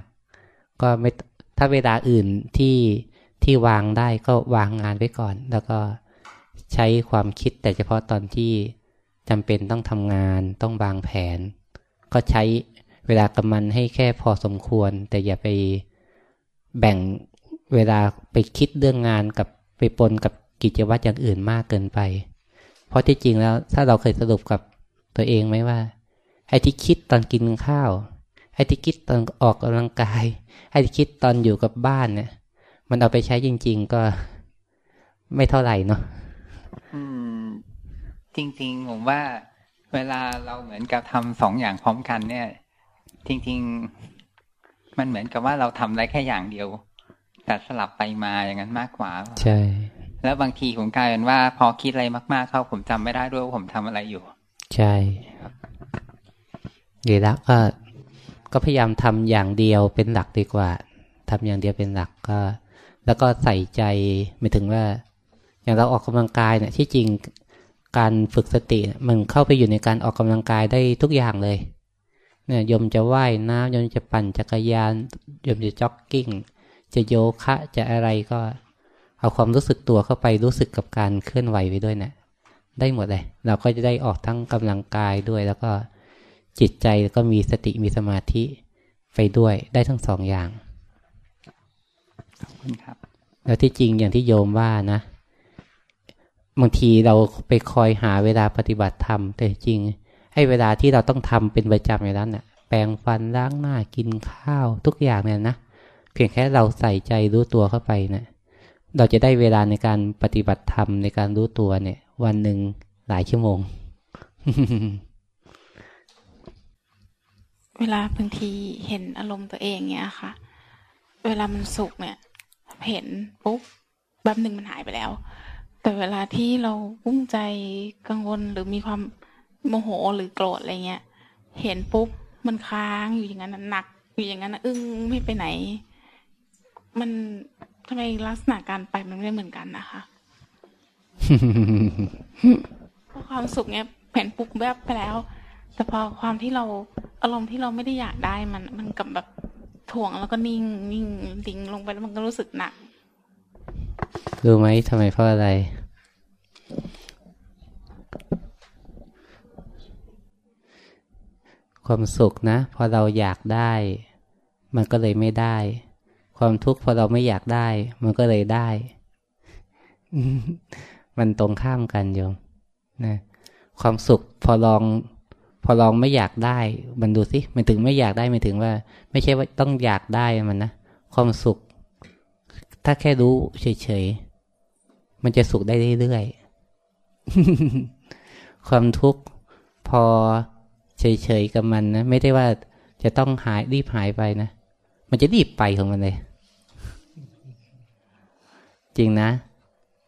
ก็ไม่ถ้าเวลาอื่นที่ที่วางได้ก็วางงานไว้ก่อน แล้วก็ใช้ความคิดแต่เฉพาะตอนที่จำเป็นต้องทำงานต้องวางแผน ก็ใช้เวลากับมันให้แค่พอสมควร แต่อย่าไปแบ่งเวลาไปคิดเรื่องงานกับไปปนกับกิจวัตรอย่างอื่นมากเกินไป เพราะที่จริงแล้ว ถ้าเราเคยสรุปกับตัวเองไหมว่าไอ้ที่คิดตอนกินข้าวไอ้ที่คิดตอนออกกำลังกายไอ้ที่คิดตอนอยู่กับบ้านเนี่ย มันเอาไปใช้จริง ๆ ก็ไม่เท่าไหร่เนาะอืม จริง ๆ ผมว่า เวลาเราเหมือนกับทำสองอย่างพร้อมกัน เนี่ย จริง ๆ มันเหมือนกับว่าเราทำได้แค่อย่างเดียวแต่สลับไปมาอย่างนั้นมากกว่า ใช่ แล้วบางทีผมกลายเป็นว่า พอคิดอะไรมากๆเข้าผมจำไม่ได้ด้วยว่าผมทำอะไรอยู่ ใช่ดีแล้วก็ก็พยายามทำอย่างเดียวเป็นหลักดีกว่าทำอย่างเดียวเป็นหลักก็ แล้วก็ใส่ใจไม่ถึงว่า อย่างเราออกกำลังกายเนี่ยที่จริงการฝึกสติมันเข้าไปอยู่ในการออกกำลังกายได้ทุกอย่างเลยเนี่ยยมจะว่ายน้ำยมจะปั่นจักรยาน ยมจะจ็อกกิ้ง จะโยคะจะอะไรก็ เอาความรู้สึกตัวเข้าไปรู้สึกกับการเคลื่อนไหวไปด้วยเนะี่ยได้หมดเลย เราก็จะได้ออกทั้งกำลังกายด้วย แล้วก็จิตใจก็มีสติมีสมาธิไปด้วยได้ทั้งสองอย่างขอบคุณครับ แล้วที่จริงอย่างที่โยมว่านะบางทีเราไปคอยหาเวลาปฏิบัติธรรม แต่จริงให้เวลาที่เราต้องทำเป็นประจำอย่างนั้นนะ่ะ แปรงฟันล้างหน้ากินข้าวทุกอย่างเนี่ยนะเพียงแค่เราใส่ใจรู้ตัวเข้าไปเนะี่ย เราจะได้เวลาในการปฏิบัติธรรมในการรู้ตัวเนี่ย วันหนึ่งหลายชั่วโมง เวลาบางทีเห็นอารมณ์ตัวเองเนี่ยค่ะ เวลามันสุขเนี่ย เห็นปุ๊บแบบหนึ่งมันหายไปแล้ว แต่เวลาที่เรากุ้งใจกังวลหรือมีความโมโหหรือโกรธอะไรเงี้ย เห็นปุ๊บมันค้างอยู่อย่างนั้นหนัก อยู่อย่างนั้นอึ้งไม่ไปไหน มันำไมลักษณะการไปมันไม่เหมือนกันนะคะเพราะความสุขเนี้ยเห็นปุ๊บแวบไปแล้ว แต่พอความที่เราอารมณ์ที่เราไม่ได้อยากได้มัน มันกับแบบถ่วงแล้วก็นิ่งนิ่งดิ่งลงไปแล้วมันก็รู้สึกหนักรู้ไหมทำไมเพราะอะไร ความสุขนะ พอเราอยากได้ มันก็เลยไม่ได้ ความทุกข์พอเราไม่อยากได้ มันก็เลยได้ มันตรงข้ามกันโยมนะความสุขพอลอง พอลองไม่อยากได้ มันดูสิมันถึงไม่อยากได้มันถึงว่า ไม่ใช่ว่าต้องอยากได้มันนะความสุข ถ้าแค่รู้เฉยมันจะสุขได้เรื่อยๆความทุกข์พอเฉยๆกับมันนะไม่ได้ว่าจะต้องหายรีบหายไปนะ มันจะรีบไปของมันเลย จริงนะ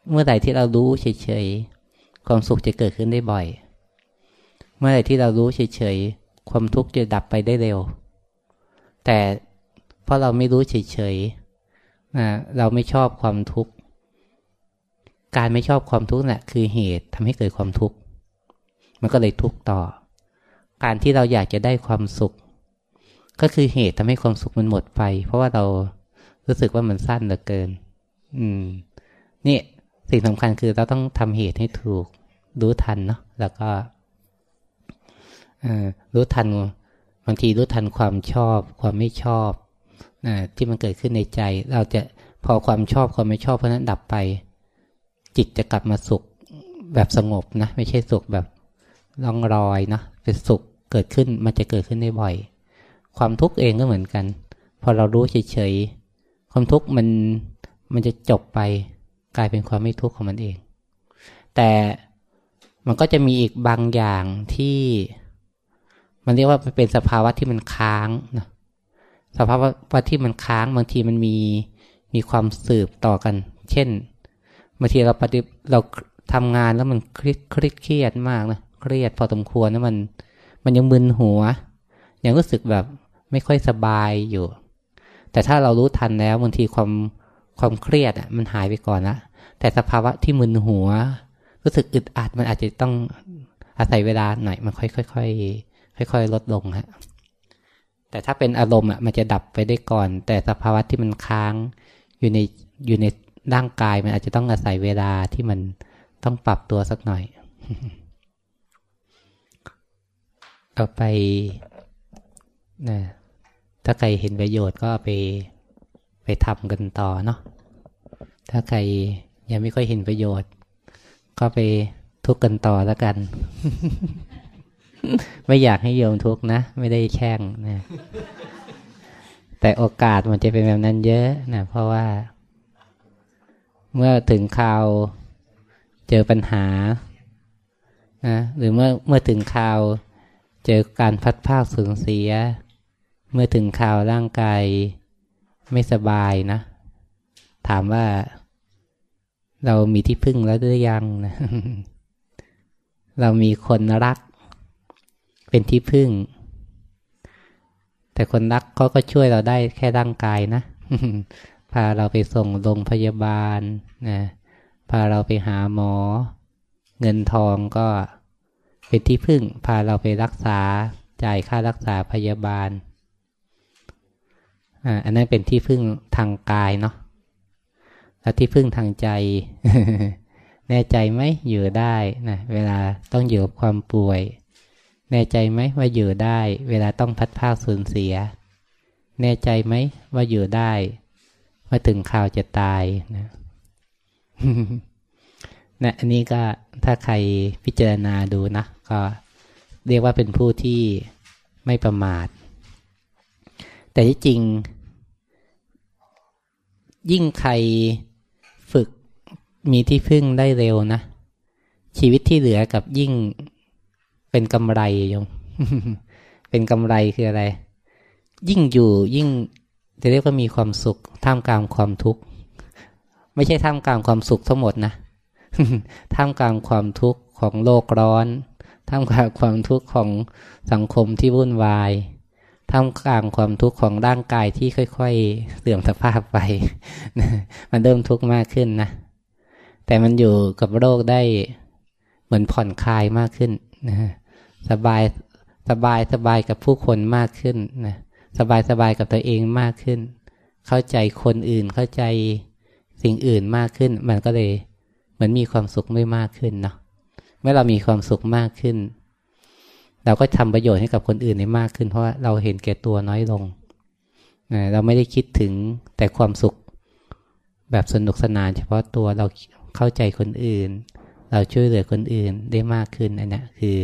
เมื่อไหร่ที่เรารู้เฉยๆความสุขจะเกิดขึ้นได้บ่อย เมื่อไหร่ที่เรารู้เฉยๆความทุกข์จะดับไปได้เร็ว แต่เพราะเราไม่รู้เฉยๆนะเราไม่ชอบความทุกข์การไม่ชอบความทุกข์น่ะคือเหตุทำให้เกิดความทุกข์มันก็เลยทุกข์ต่อ การที่เราอยากจะได้ความสุข ก็คือเหตุทำให้ความสุขมันหมดไป เพราะว่าเรารู้สึกว่ามันสั้นเหลือเกิน อืม นี่สิ่งสำคัญคือเราต้องทำเหตุให้ถูกรู้ทันเนาะแล้วก็รู้ทันบางทีรู้ทันความชอบ ความไม่ชอบอที่มันเกิดขึ้นในใจ เราจะพอความชอบความไม่ชอบเพราะนั้นดับไป จิตจะกลับมาสุขแบบสงบนะ ไม่ใช่สุขแบบล่องรอยนะเป็นสุขเกิดขึ้นมันจะเกิดขึ้นได้บ่อย ความทุกข์เองก็เหมือนกัน พอเรารู้เฉยๆความทุกข์มัน มันจะจบไปกลายเป็นความไม่ทุกข์ของมันเอง แต่มันก็จะมีอีกบางอย่างที่มันเรียกว่าเป็นสภาวะที่มันค้างนะสภาวะที่มันค้างบางทีมันมีมีความสืบต่อกัน เช่นบางทีเราปฏิเราทำงานแล้วมันเครียดเครียดมากนะเครียดพอสมควรนะมัน มันยังมึนหัว ยังรู้สึกแบบไม่ค่อยสบายอยู่ แต่ถ้าเรารู้ทันแล้วบางทีความ ความเครียดอะมันหายไปก่อนละแต่สภาวะที่มึนหัว รู้สึกอึดอัดมันอาจจะต้องอาศัยเวลาหน่อยมันค่อยค่อยค่อยค่อยลดลงฮะแต่ถ้าเป็นอารมณ์อะมันจะดับไปได้ก่อน แต่สภาวะที่มันค้างอยู่ในอยู่ในร่างกายมันอาจจะต้องอาศัยเวลาที่มันต้องปรับตัวสักหน่อยเอาไปนะถ้าใครเห็นประโยชน์ก็ไป ไปทำกันต่อเนาะถ้าใครยังไม่ค่อยเห็นประโยชน์ ก็ไปทุกข์กันต่อแล้วกัน ไม่อยากให้โยมทุกข์นะ ไม่ได้แช่งนะแต่โอกาสมันจะเป็นแบบนั้นเยอะนะเพราะว่า เมื่อถึงคราวเจอปัญหานะหรือเมื่อเมื่อถึงคราวเจอการพัดภาคสูญเสีย เมื่อถึงคราวร่างกาย ไม่สบายนะ ถามว่าเรามีที่พึ่งแล้วหรือยังนะเรามีคนรัก เป็นที่พึ่ง แต่คนรักเขาก็ช่วยเราได้แค่ร่างกายนะ พาเราไปส่งโรงพยาบาลนะพาเราไปหาหมอ เงินทองก็เป็นที่พึ่ง พาเราไปรักษาจ่ายค่ารักษาพยาบาล อันนั้นเป็นที่พึ่งทางกายเนาะแล้วที่พึ่งทางใจ แน่ใจไหมอยู่ได้นะเวลาต้องอยู่กับความป่วย แน่ใจไหมว่าอยู่ได้ เวลาต้องพัดพาสูญเสีย แน่ใจไหมว่าอยู่ได้ว่าถึงข่าวจะตายนะนะอันนี้ก็ถ้าใครพิจารณาดูนะ ก็เรียกว่าเป็นผู้ที่ไม่ประมาท แต่ที่จริง ยิ่งใครฝึกมีที่พึ่งได้เร็วนะ ชีวิตที่เหลือกับยิ่งเป็นกำไรโยมเป็นกำไรคืออะไร ยิ่งอยู่ยิ่งจะเรียกว่ามีความสุข ท่ามกลางความทุกข์ ไม่ใช่ท่ามกลางความสุขทั้งหมดนะ ท่ามกลางความทุกข์ของโลกร้อน ท่ามกลางความทุกข์ของสังคมที่วุ่นวาย ท่ามกลางความทุกข์ของร่างกายที่ค่อย ๆ เสื่อมสภาพไป มันเริ่มทุกข์มากขึ้นนะ แต่มันอยู่กับโรคได้เหมือนผ่อนคลายมากขึ้นนะสบายสบายสบายกับผู้คนมากขึ้นนะสบายสบายกับตัวเองมากขึ้น เข้าใจคนอื่นเข้าใจสิ่งอื่นมากขึ้น มันก็เลยเหมือนมีความสุขไม่มากขึ้นเนาะเมื่อเรามีความสุขมากขึ้น เราก็ทำประโยชน์ให้กับคนอื่นได้มากขึ้น เพราะเราเห็นแก่ตัวน้อยลง เราไม่ได้คิดถึงแต่ความสุขแบบสนุกสนาน เฉพาะตัวเราเข้าใจคนอื่น เราช่วยเหลือคนอื่นได้มากขึ้นอันนี้คือ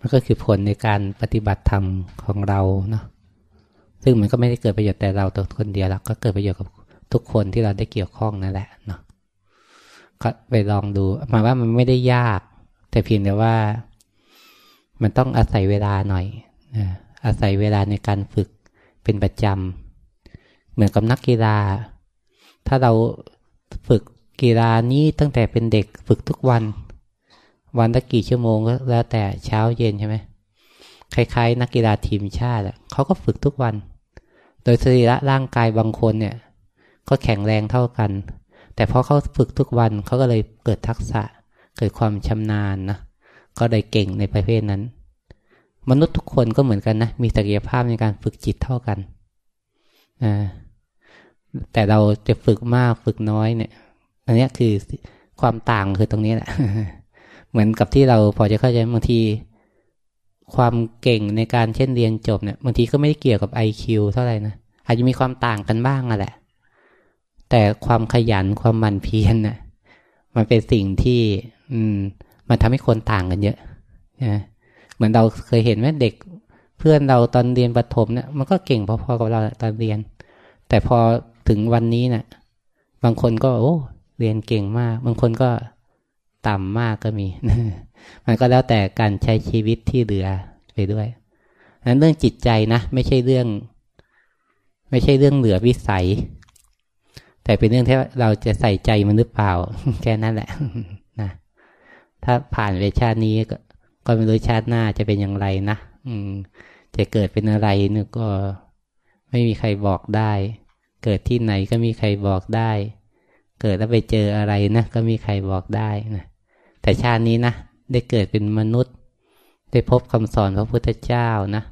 มันก็คือผลในการปฏิบัติธรรมของเราเนาะซึ่งมันก็ไม่ได้เกิดประโยชน์แต่เราตัวคนเดียวแล้วก็เกิดประโยชน์กับทุกคนที่เราได้เกี่ยวข้องนั่นแหละเนาะก็ไปลองดูหมายว่ามันไม่ได้ยาก แต่เพียงแต่ว่า มันต้องอาศัยเวลาหน่อยอาศัยเวลาในการฝึกเป็นประจำ เหมือนกับนักกีฬา ถ้าเราฝึกกีฬานี้ตั้งแต่เป็นเด็กฝึกทุกวัน วันละกี่ชั่วโมงก็แล้วแต่เช้าเย็นใช่ไหมคล้ายๆ นักกีฬาทีมชาติเขาก็ฝึกทุกวัน โดยสรีระร่างกายบางคนเนี่ย ก็แข็งแรงเท่ากัน แต่พอเขาฝึกทุกวันเขาก็เลยเกิดทักษะเกิดความชำนาญนะ ก็เลยเก่งในประเภทนั้น มนุษย์ทุกคนก็เหมือนกันนะ มีศักยภาพในการฝึกจิตเท่ากันนะแต่เราจะฝึกมากฝึกน้อยเนี่ย อันนี้คือความต่างคือตรงนี้แหละ เหมือนกับที่เราพอจะเข้าใจบางที ความเก่งในการเช่นเรียนจบเนี่ยบางทีก็ไม่ได้เกี่ยวกับ IQ เท่าไหร่นะอาจจะมีความต่างกันบ้างอะแหละ แต่ความขยันความมันเพียรน่ะ มันเป็นสิ่งที่ อืม มันทำให้คนต่างกันเยอะนะเหมือนเราเคยเห็นไหมเด็กเพื่อนเราตอนเรียนประถมเนี่ยมันก็เก่งพอๆกับเราตอนเรียน แต่พอถึงวันนี้เนะ่ะ บางคนก็โอ้เรียนเก่งมาก บางคนก็ต่ำมากก็มี มันก็แล้วแต่การใช้ชีวิตที่เหลือไปด้วยนั้นเรื่องจิตใจนะ ไม่ใช่เรื่อง ไม่ใช่เรื่องเหลือวิสัย แต่เป็นเรื่องที่เราจะใส่ใจมันหรือเปล่า แค่นั้นแหละ ถ้าผ่านไปชาตินี้ก็ก็ไม่รู้ชาติหน้าจะเป็นอย่างไรนะอืม จะเกิดเป็นอะไรนี่ก็ไม่มีใครบอกได้ เกิดที่ไหนก็มีใครบอกได้ เกิดแล้วไปเจออะไรนะก็มีใครบอกได้นะแต่ชาตินี้นะได้เกิดเป็นมนุษย์ ได้พบคำสอนพระพุทธเจ้านะ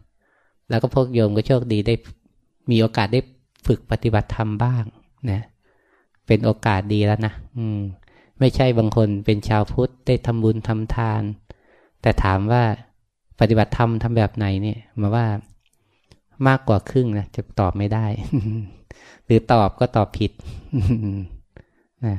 แล้วก็พวกโยมก็โชคดีได้มีโอกาสได้ฝึกปฏิบัติธรรมบ้างนะเป็นโอกาสดีแล้วนะอืม ไม่ใช่บางคนเป็นชาวพุทธได้ทำบุญทำทาน แต่ถามว่าปฏิบัติธรรมทำแบบไหนเนี่ย มาว่ามากกว่าครึ่งนะจะตอบไม่ได้ หรือตอบก็ตอบผิดนะ